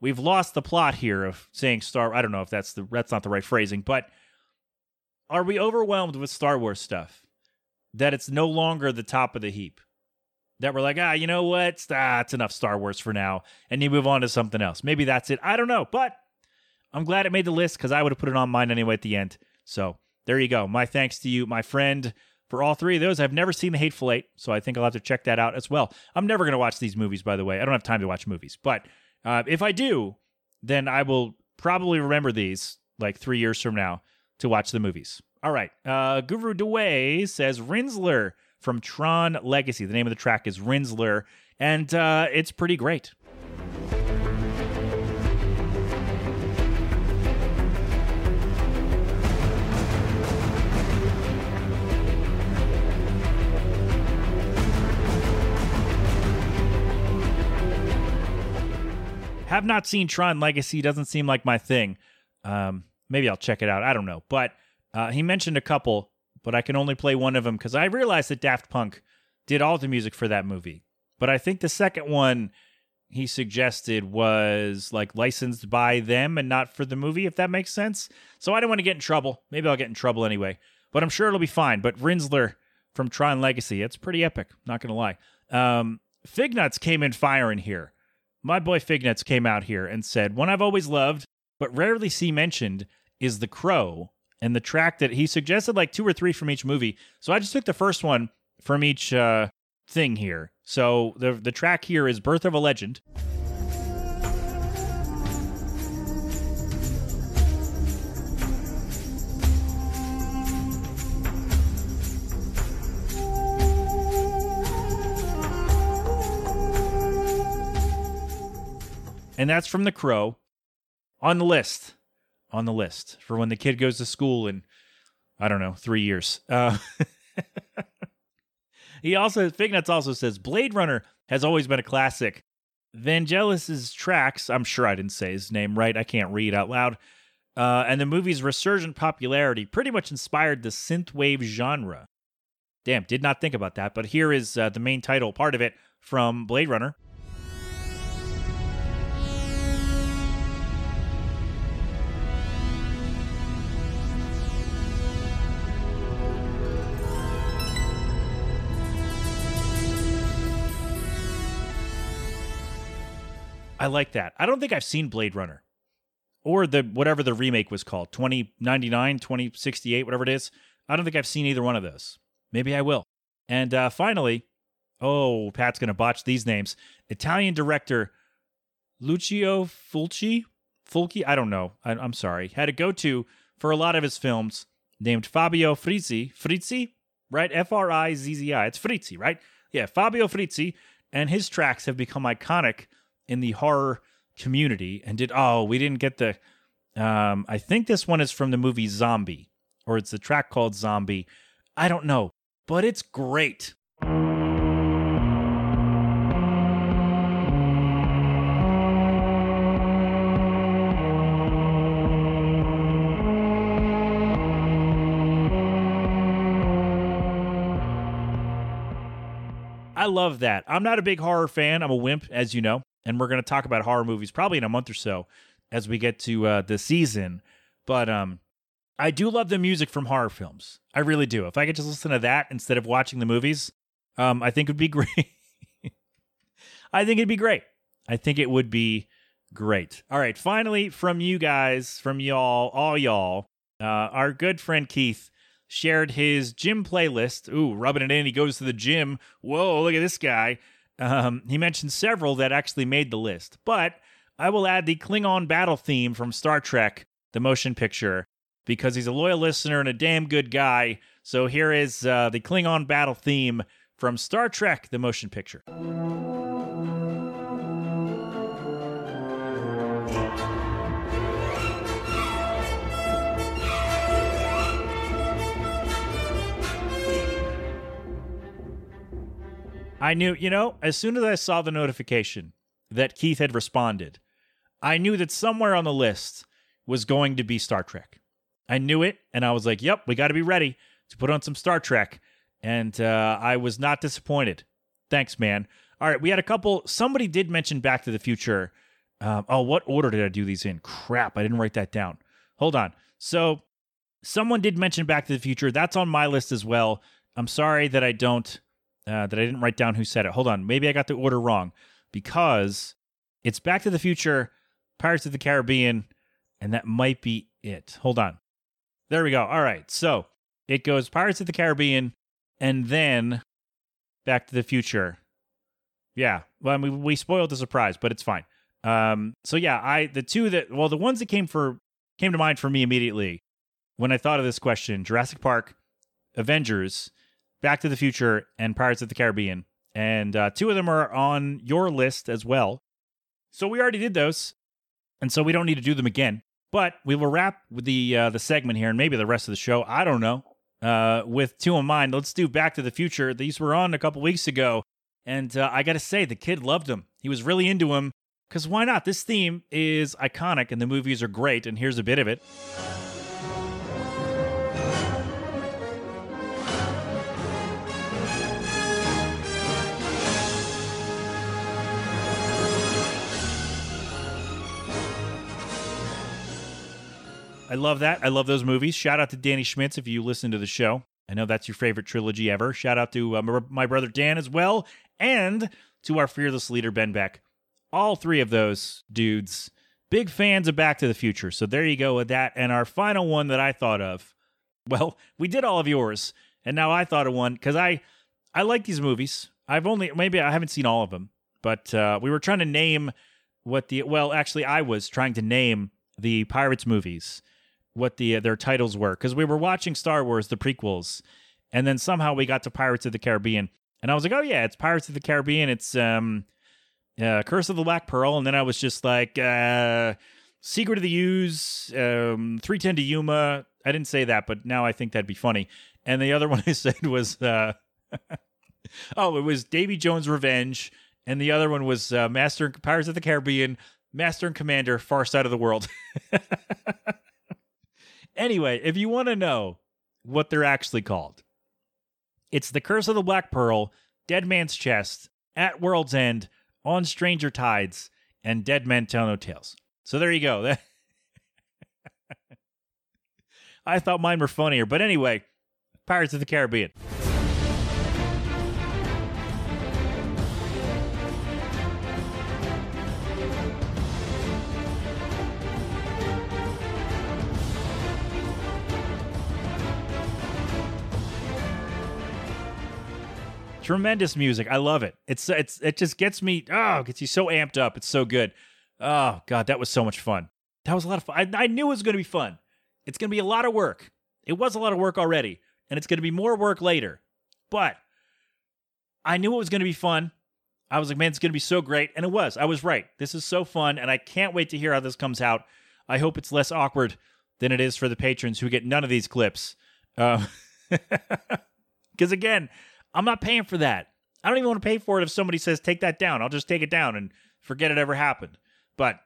Speaker 3: we've lost the plot here of saying Star. I don't know if that's the that's not the right phrasing, but are we overwhelmed with Star Wars stuff that it's no longer the top of the heap? That we're like, ah, you know what? Ah, enough Star Wars for now, and you move on to something else. Maybe that's it. I don't know, but I'm glad it made the list because I would have put it on mine anyway at the end. So there you go. My thanks to you, my friend for all three of those. I've never seen The Hateful Eight, so I think I'll have to check that out as well. I'm never going to watch these movies, by the way. I don't have time to watch movies. But uh, if I do, then I will probably remember these like three years from now to watch the movies. All right. Uh, Guru Dewey says Rinzler from Tron Legacy. The name of the track is Rinzler, and uh, it's pretty great. Have not seen Tron Legacy. Doesn't seem like my thing. Um, maybe I'll check it out. I don't know. But uh, he mentioned a couple, but I can only play one of them because I realized that Daft Punk did all the music for that movie. But I think the second one, he suggested was like licensed by them and not for the movie, if that makes sense. So I don't want to get in trouble. Maybe I'll get in trouble anyway, but I'm sure it'll be fine. But Rinzler from Tron Legacy, it's pretty epic, not going to lie. Um, Fignuts came in firing here. My boy Fignuts came out here and said, One I've always loved, but rarely see mentioned is The Crow. And the track that he suggested, like two or three from each movie. So I just took the first one from each uh, thing here. So the the track here is Birth of a Legend. And that's from The Crow on the list. On the list for when the kid goes to school in, I don't know, three years. Uh, (laughs) he also, Fignuts also says Blade Runner has always been a classic. Vangelis's tracks, I'm sure I didn't say his name right. I can't read out loud. Uh, and the movie's resurgent popularity pretty much inspired the synthwave genre. Damn, did not think about that. But here is uh, the main title part of it from Blade Runner. I like that. I don't think I've seen Blade Runner or the whatever the remake was called 2099, 2068, whatever it is. I don't think I've seen either one of those. Maybe I will. And uh, finally, oh, Pat's going to botch these names. Italian director Lucio Fulci, Fulci, I don't know. I, I'm sorry. Had a go to for a lot of his films named Fabio Frizzi. Frizzi, right? F R I Z Z I. It's Frizzi, right? Yeah, Fabio Frizzi. And his tracks have become iconic in the horror community and did oh we didn't get the um i think this one is from the movie zombie or it's a track called zombie i don't know but it's great I love that. I'm not a big horror fan. I'm a wimp, as you know and we're going to talk about horror movies probably in a month or so as we get to uh, the season. But um, I do love the music from horror films. I really do. If I could just listen to that instead of watching the movies, um, I think it would be (laughs) great. I think it'd be great. I think it would be great. All right, finally, from you guys, from y'all, all y'all, uh, our good friend Keith shared his gym playlist. Ooh, rubbing it in. He goes to the gym. Whoa, look at this guy. Um, he mentioned several that actually made the list, but I will add the Klingon battle theme from Star Trek, the motion picture, because he's a loyal listener and a damn good guy. So here is uh, the Klingon battle theme from Star Trek, the motion picture. I knew, you know, as soon as I saw the notification that Keith had responded, I knew that somewhere on the list was going to be Star Trek. I knew it, and I was like, yep, we got to be ready to put on some Star Trek. And uh, I was not disappointed. Thanks, man. All right, we had a couple. Somebody did mention Back to the Future. Um, oh, what order did I do these in? Crap, I didn't write that down. Hold on. So, someone did mention Back to the Future. That's on my list as well. I'm sorry that I don't uh, that I didn't write down who said it. Hold on, maybe I got the order wrong because it's Back to the Future, Pirates of the Caribbean, and that might be it. Hold on. There we go. All right. So it goes Pirates of the Caribbean and then Back to the Future. Yeah. Well, I mean, we spoiled the surprise, but it's fine. Um, so yeah, I the two that well, the ones that came for came to mind for me immediately when I thought of this question: Jurassic Park, Avengers, Back to the Future, and Pirates of the Caribbean. And uh, two of them are on your list as well. So we already did those. And so we don't need to do them again. But we will wrap with the uh, the segment here and maybe the rest of the show. I don't know. Uh, with two in mind, let's do Back to the Future. These were on a couple weeks ago. And uh, I got to say, the kid loved them. He was really into them. Because why not? This theme is iconic and the movies are great. And here's a bit of it. I love that. I love those movies. Shout out to Danny Schmitz if you listen to the show. I know that's your favorite trilogy ever. Shout out to uh, my brother Dan as well, and to our fearless leader Ben Beck. All three of those dudes, big fans of Back to the Future. So there you go with that. And our final one that I thought of. Well, (laughs) we did all of yours, and now I thought of one because I I like these movies. I've only maybe I haven't seen all of them, but uh, we were trying to name what the well, actually, I was trying to name the Pirates movies what the uh, their titles were because we were watching Star Wars the prequels, and then somehow we got to Pirates of the Caribbean, and I was like, oh yeah, it's Pirates of the Caribbean. It's um, uh, Curse of the Black Pearl, and then I was just like, uh, Secret of the Ooze, um, Three Ten to Yuma. I didn't say that, but now I think that'd be funny. And the other (laughs) one I said was, uh, (laughs) oh, it was Davy Jones' Revenge, and the other one was uh, Master Pirates of the Caribbean, Master and Commander, Far Side of the World. (laughs) anyway, if you want to know what they're actually called, it's The Curse of the Black Pearl, Dead Man's Chest, At World's End, On Stranger Tides, and Dead Men Tell No Tales. So there you go. (laughs) I thought mine were funnier, but anyway, Pirates of the Caribbean. Tremendous music. I love it. It's it's it just gets me oh, gets you so amped up. It's so good. Oh god, that was so much fun. That was a lot of fun. I, I knew it was going to be fun. It's going to be a lot of work. It was a lot of work already, and it's going to be more work later. But I knew it was going to be fun. I was like, man, it's going to be so great. And it was. I was right. This is so fun, and I can't wait to hear how this comes out. I hope it's less awkward than it is for the patrons who get none of these clips. (laughs) Because uh, again, I'm not paying for that. I don't even want to pay for it if somebody says take that down. I'll just take it down and forget it ever happened. But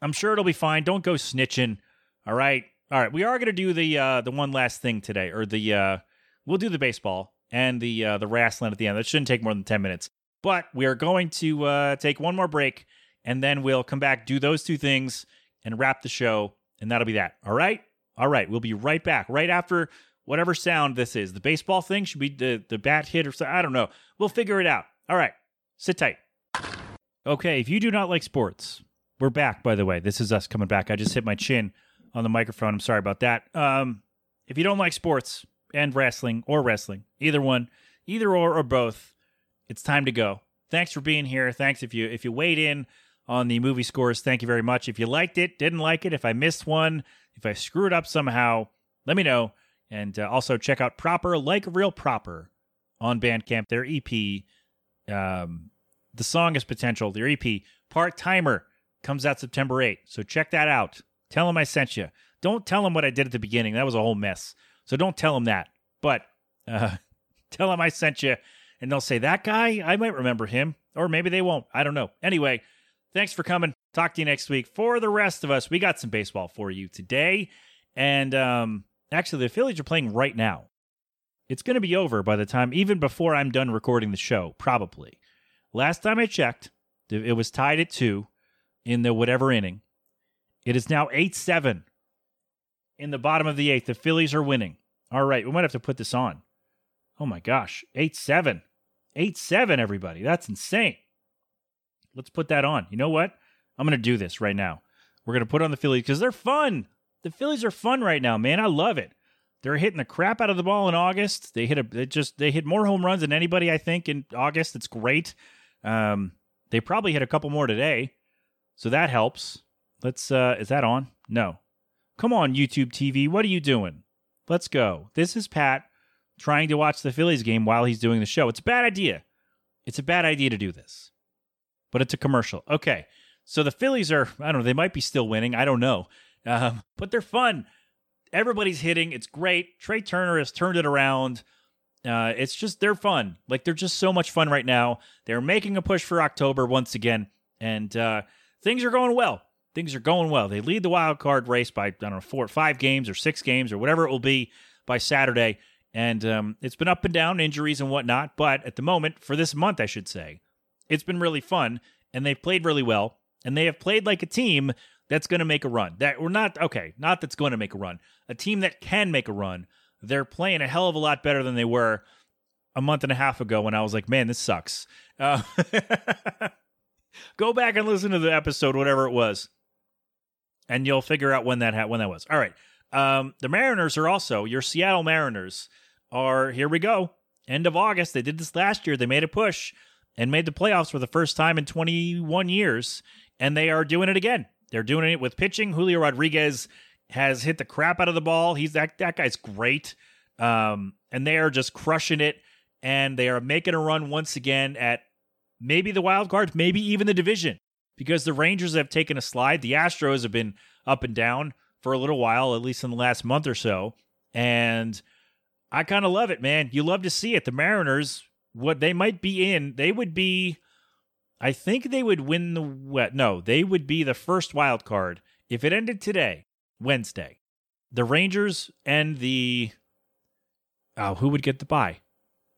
Speaker 3: I'm sure it'll be fine. Don't go snitching. All right. All right. We are going to do the uh the one last thing today or the uh we'll do the baseball and the uh the wrestling at the end. That shouldn't take more than 10 minutes. But we are going to uh take one more break and then we'll come back do those two things and wrap the show and that'll be that. All right? All right. We'll be right back right after whatever sound this is. The baseball thing should be the, the bat hit or something. I don't know. We'll figure it out. All right. Sit tight. Okay. If you do not like sports, we're back, by the way. This is us coming back. I just hit my chin on the microphone. I'm sorry about that. Um, if you don't like sports and wrestling or wrestling, either one, either or or both, it's time to go. Thanks for being here. Thanks if you if you weighed in on the movie scores. Thank you very much. If you liked it, didn't like it, if I missed one, if I screwed up somehow, let me know. And uh, also check out Proper Like Real Proper on Bandcamp. Their EP, um, the song is potential. Their EP, Part Timer, comes out September 8th. So check that out. Tell them I sent you. Don't tell them what I did at the beginning. That was a whole mess. So don't tell them that. But uh, (laughs) tell them I sent you, and they'll say, That guy, I might remember him. Or maybe they won't. I don't know. Anyway, thanks for coming. Talk to you next week. For the rest of us, we got some baseball for you today. And um, Actually, the Phillies are playing right now. It's going to be over by the time, even before I'm done recording the show, probably. Last time I checked, it was tied at two in the whatever inning. It is now 8 7 in the bottom of the eighth. The Phillies are winning. All right, we might have to put this on. Oh my gosh, 8 7. 8 7, everybody. That's insane. Let's put that on. You know what? I'm going to do this right now. We're going to put on the Phillies because they're fun the Phillies are fun right now, man. I love it. They're hitting the crap out of the ball in August. They hit a they just they hit more home runs than anybody I think in August. It's great. Um, they probably hit a couple more today, so that helps. Let's uh, is that on? No. Come on, YouTube TV. What are you doing? Let's go. This is Pat trying to watch the Phillies game while he's doing the show. It's a bad idea. It's a bad idea to do this, but it's a commercial. Okay. So the Phillies are, I don't know, they might be still winning. I don't know. Um, but they're fun. Everybody's hitting. It's great. Trea Turner has turned it around. Uh, it's just they're fun. Like they're just so much fun right now. They're making a push for October once again, and uh, things are going well. Things are going well. They lead the wild card race by I don't know four, five games or six games or whatever it will be by Saturday. And um, it's been up and down, injuries and whatnot. But at the moment, for this month, I should say, it's been really fun, and they've played really well, and they have played like a team that's going to make a run. That we're not okay, not that's going to make a run. A team that can make a run. They're playing a hell of a lot better than they were a month and a half ago when I was like, man, this sucks. Uh, (laughs) go back and listen to the episode, whatever it was, and you'll figure out when that ha- when that was. All right. Um, the Mariners are also your Seattle Mariners are here. We go. End of August. They did this last year. They made a push and made the playoffs for the first time in 21 years, and they are doing it again. They're doing it with pitching. Julio Rodriguez has hit the crap out of the ball. He's that that guy's great. Um, and they are just crushing it, and they are making a run once again at maybe the wild card, maybe even the division, because the Rangers have taken a slide. The Astros have been up and down for a little while, at least in the last month or so, and I kind of love it, man. You love to see it. The Mariners, what they might be in, they would be. I think they would win the wet. No, they would be the first wild card if it ended today, Wednesday. The Rangers and the oh, who would get the bye?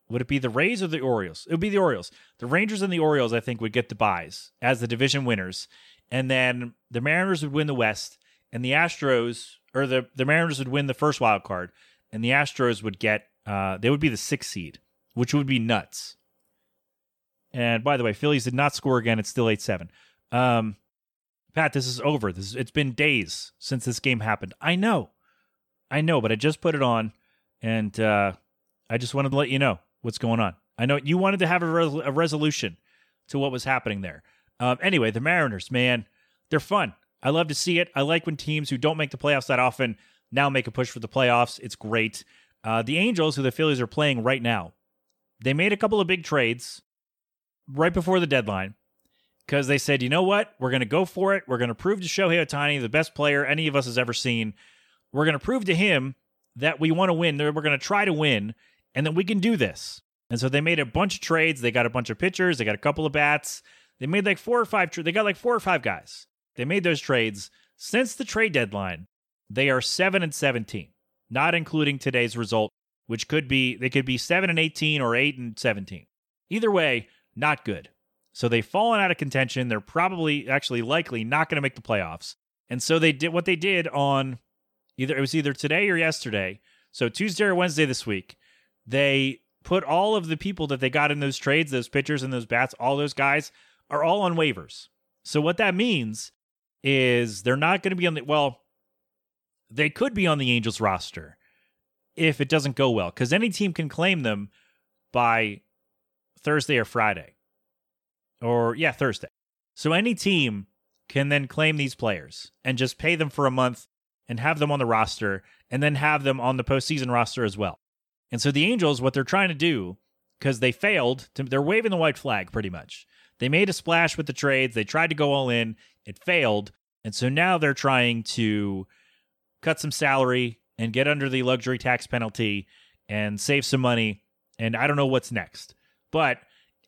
Speaker 3: Would it be the Rays or the Orioles? It would be the Orioles. The Rangers and the Orioles, I think, would get the buys as the division winners, and then the Mariners would win the West, and the Astros or the the Mariners would win the first wild card, and the Astros would get uh, they would be the sixth seed, which would be nuts. And by the way, Phillies did not score again. It's still eight seven. Um, Pat, this is over. This is, it's been days since this game happened. I know, I know, but I just put it on, and uh, I just wanted to let you know what's going on. I know you wanted to have a, res- a resolution to what was happening there. Um, anyway, the Mariners, man, they're fun. I love to see it. I like when teams who don't make the playoffs that often now make a push for the playoffs. It's great. Uh, the Angels, who the Phillies are playing right now, they made a couple of big trades right before the deadline because they said, you know what? We're going to go for it. We're going to prove to Shohei Ohtani, the best player any of us has ever seen. We're going to prove to him that we want to win. that We're going to try to win and that we can do this. And so they made a bunch of trades. They got a bunch of pitchers. They got a couple of bats. They made like four or five. Tra- they got like four or five guys. They made those trades since the trade deadline. They are seven and seventeen, not including today's result, which could be they could be seven and eighteen or eight and seventeen. Either way, not good. So they've fallen out of contention. They're probably actually likely not going to make the playoffs. And so they did what they did on either it was either today or yesterday. So Tuesday or Wednesday this week, they put all of the people that they got in those trades, those pitchers and those bats, all those guys are all on waivers. So what that means is they're not going to be on the well, they could be on the Angels roster if it doesn't go well cuz any team can claim them by Thursday or Friday. Or yeah, Thursday. So any team can then claim these players and just pay them for a month and have them on the roster and then have them on the postseason roster as well. And so the Angels, what they're trying to do, because they failed, to, they're waving the white flag pretty much. They made a splash with the trades. They tried to go all in. It failed. And so now they're trying to cut some salary and get under the luxury tax penalty and save some money. And I don't know what's next. But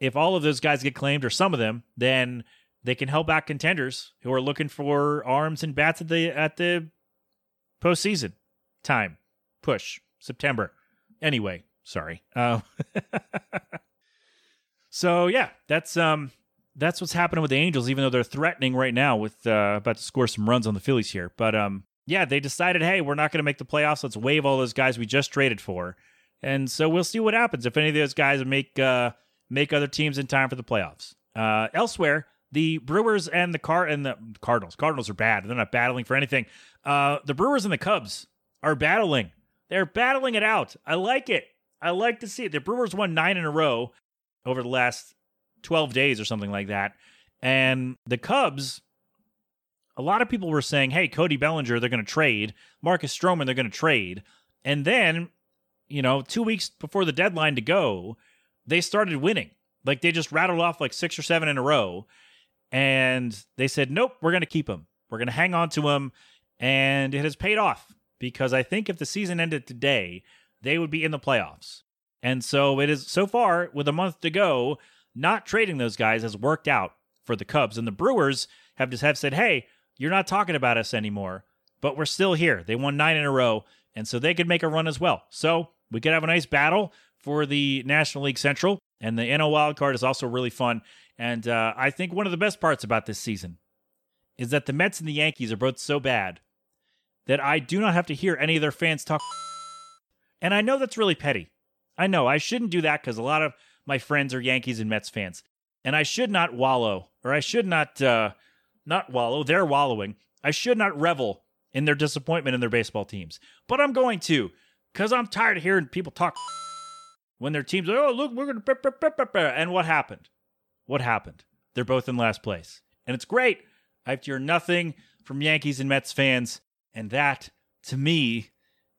Speaker 3: if all of those guys get claimed or some of them, then they can help out contenders who are looking for arms and bats at the at the postseason time push September. Anyway, sorry. Uh, (laughs) so yeah, that's um that's what's happening with the Angels, even though they're threatening right now with uh, about to score some runs on the Phillies here. But um yeah, they decided, hey, we're not going to make the playoffs. Let's waive all those guys we just traded for, and so we'll see what happens if any of those guys make uh, make other teams in time for the playoffs. Uh, elsewhere, the Brewers and the Car and the Cardinals. Cardinals are bad. They're not battling for anything. Uh, the Brewers and the Cubs are battling. They're battling it out. I like it. I like to see it. The Brewers won nine in a row over the last 12 days or something like that. And the Cubs, a lot of people were saying, hey, Cody Bellinger, they're going to trade. Marcus Stroman, they're going to trade. And then, you know, two weeks before the deadline to go, they started winning. Like they just rattled off like six or seven in a row. And they said, nope, we're going to keep him. We're going to hang on to him. And it has paid off because I think if the season ended today, they would be in the playoffs. And so it is so far with a month to go, not trading those guys has worked out for the Cubs. And the Brewers have just have said, hey, you're not talking about us anymore, but we're still here. They won nine in a row, and so they could make a run as well. So we could have a nice battle for the National League Central. And the NL wild card is also really fun. And uh, I think one of the best parts about this season is that the Mets and the Yankees are both so bad that I do not have to hear any of their fans talk. And I know that's really petty. I know I shouldn't do that because a lot of my friends are Yankees and Mets fans, and I should not wallow, or I should not uh, not wallow. They're wallowing. I should not revel in their disappointment in their baseball teams, but I'm going to because I'm tired of hearing people talk when their teams. Like, oh, look, we're gonna. And what happened? What happened? They're both in last place, and it's great. I have to hear nothing from Yankees and Mets fans, and that to me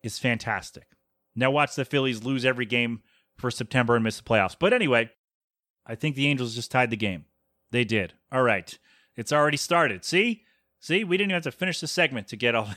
Speaker 3: is fantastic. Now watch the Phillies lose every game for September and miss the playoffs. But anyway, I think the Angels just tied the game. They did. All right. It's already started. See? See, we didn't even have to finish the segment to get all.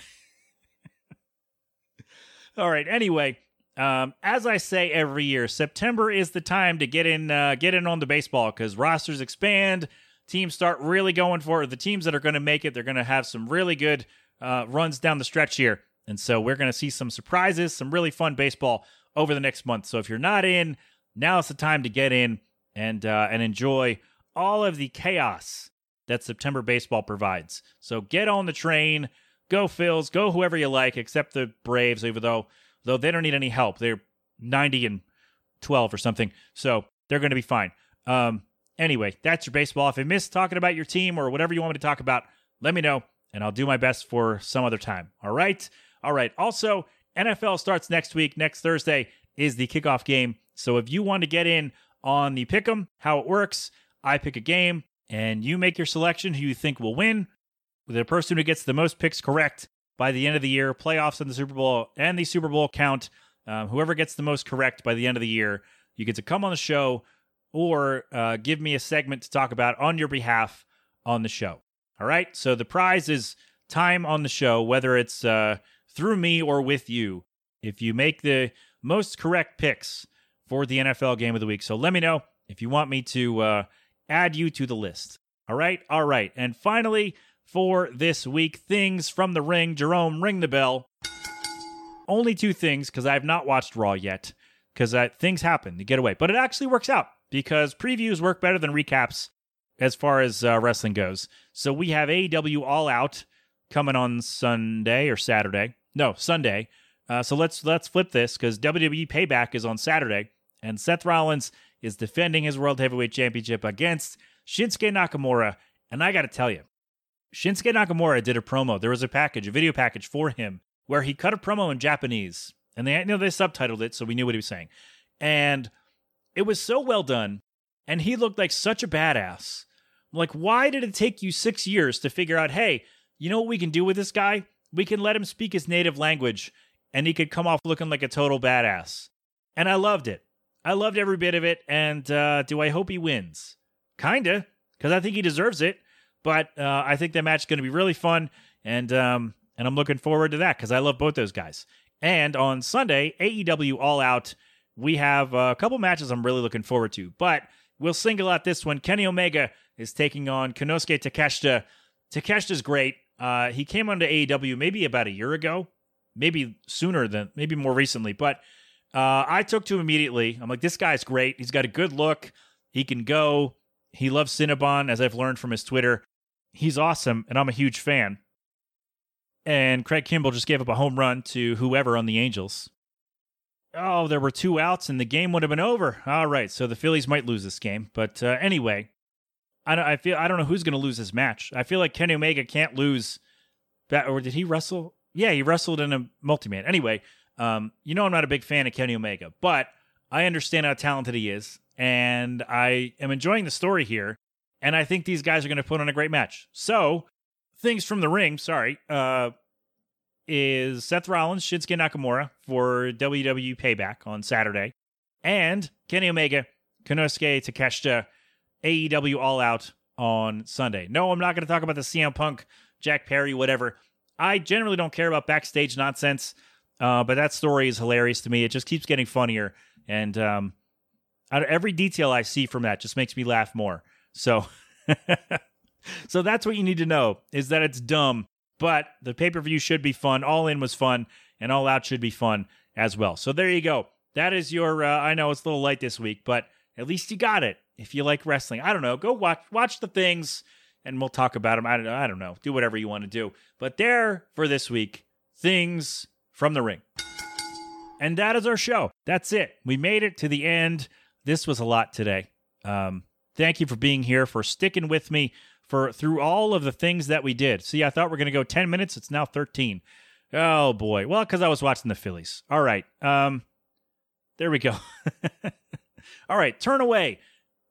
Speaker 3: All right. Anyway, um, as I say every year, September is the time to get in, uh, get in on the baseball because rosters expand, teams start really going for it. The teams that are going to make it, they're going to have some really good uh, runs down the stretch here, and so we're going to see some surprises, some really fun baseball over the next month. So if you're not in, now it's the time to get in and uh, and enjoy all of the chaos that September baseball provides. So get on the train, go Phils, go whoever you like, except the Braves, even though though they don't need any help. They're 90 and 12 or something, so they're going to be fine. Um, anyway, that's your baseball. If I miss talking about your team or whatever you want me to talk about, let me know, and I'll do my best for some other time. All right, all right. Also, NFL starts next week. Next Thursday is the kickoff game. So if you want to get in on the pick 'em, how it works, I pick a game and you make your selection who you think will win. The person who gets the most picks correct by the end of the year, playoffs and the Super Bowl and the Super Bowl count. Um, whoever gets the most correct by the end of the year, you get to come on the show or uh, give me a segment to talk about on your behalf on the show. All right. So the prize is time on the show, whether it's uh, through me or with you, if you make the most correct picks for the NFL game of the week. So let me know if you want me to uh, add you to the list. All right. All right. And finally, for this week, things from the ring. Jerome, ring the bell. Only two things because I have not watched Raw yet because uh, things happen to get away. But it actually works out because previews work better than recaps as far as uh, wrestling goes. So we have AEW All Out coming on Sunday or Saturday. No, Sunday. Uh, so let's let's flip this because WWE Payback is on Saturday, and Seth Rollins is defending his World Heavyweight Championship against Shinsuke Nakamura. And I got to tell you, Shinsuke Nakamura did a promo. There was a package, a video package for him, where he cut a promo in Japanese, and they you know they subtitled it, so we knew what he was saying, and it was so well done, and he looked like such a badass. I'm like, why did it take you six years to figure out? Hey, you know what we can do with this guy? We can let him speak his native language, and he could come off looking like a total badass. And I loved it. I loved every bit of it. And uh, do I hope he wins? Kinda, because I think he deserves it. But uh, I think that match is going to be really fun, and um, and I'm looking forward to that because I love both those guys. And on Sunday, AEW All Out, we have a couple matches I'm really looking forward to. But we'll single out this one. Kenny Omega is taking on Konosuke Takeshita. Takeshita's great. Uh, he came onto AEW maybe about a year ago, maybe sooner than maybe more recently. But uh, I took to him immediately. I'm like, this guy's great. He's got a good look. He can go. He loves Cinnabon, as I've learned from his Twitter he's awesome, and I'm a huge fan. And Craig Kimbrel just gave up a home run to whoever on the Angels. Oh, there were two outs, and the game would have been over. All right, so the Phillies might lose this game, but uh, anyway, I don't. I feel I don't know who's going to lose this match. I feel like Kenny Omega can't lose. That or did he wrestle? Yeah, he wrestled in a multi-man. Anyway, um, you know I'm not a big fan of Kenny Omega, but I understand how talented he is, and I am enjoying the story here. And I think these guys are going to put on a great match. So, things from the ring, sorry, uh, is Seth Rollins, Shinsuke Nakamura for WWE Payback on Saturday, and Kenny Omega, Konosuke Takeshita, AEW All Out on Sunday. No, I'm not going to talk about the CM Punk, Jack Perry, whatever. I generally don't care about backstage nonsense, uh, but that story is hilarious to me. It just keeps getting funnier, and um, every detail I see from that just makes me laugh more. So (laughs) So that's what you need to know is that it's dumb, but the pay-per-view should be fun. All in was fun and all out should be fun as well. So there you go. That is your uh, I know it's a little late this week, but at least you got it. If you like wrestling, I don't know, go watch watch the things and we'll talk about them. I don't, I don't know. Do whatever you want to do. But there for this week, things from the ring. And that is our show. That's it. We made it to the end. This was a lot today. Um, thank you for being here, for sticking with me for through all of the things that we did. See, I thought we are going to go 10 minutes. It's now 13. Oh boy. Well, because I was watching the Phillies. All right. Um, there we go. (laughs) all right, turn away.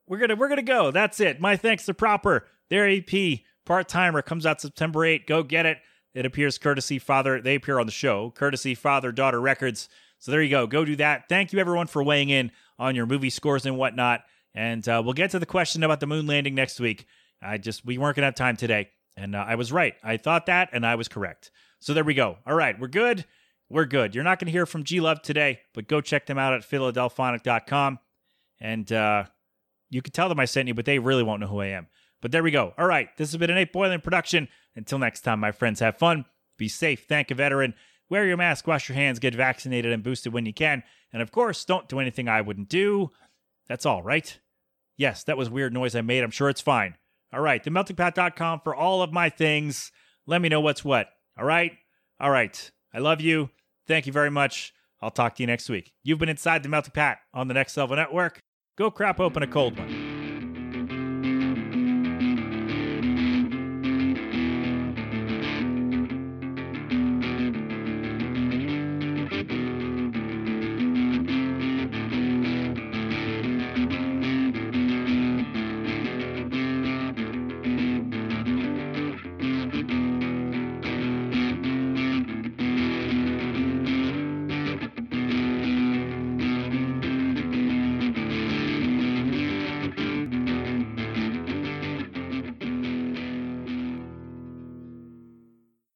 Speaker 3: We're gonna we're gonna go. That's it. My thanks to Proper. Their EP part timer comes out September 8. Go get it. It appears courtesy father. They appear on the show. Courtesy father daughter records. So there you go. Go do that. Thank you everyone for weighing in on your movie scores and whatnot. And uh, we'll get to the question about the moon landing next week. I just we weren't gonna have time today, and uh, I was right. I thought that, and I was correct. So there we go. All right, we're good. We're good. You're not going to hear from G Love today, but go check them out at philadelphonic.com. And uh, you can tell them I sent you, but they really won't know who I am. But there we go. All right, this has been an Nate Boylan production. Until next time, my friends, have fun, be safe, thank a veteran, wear your mask, wash your hands, get vaccinated and boosted when you can. And of course, don't do anything I wouldn't do. That's all, right? Yes, that was weird noise I made. I'm sure it's fine. All right, themeltingpat.com for all of my things. Let me know what's what. All right? All right. I love you. Thank you very much. I'll talk to you next week. You've been inside the Melting Pat on the Next Level Network. Go crap open a cold one.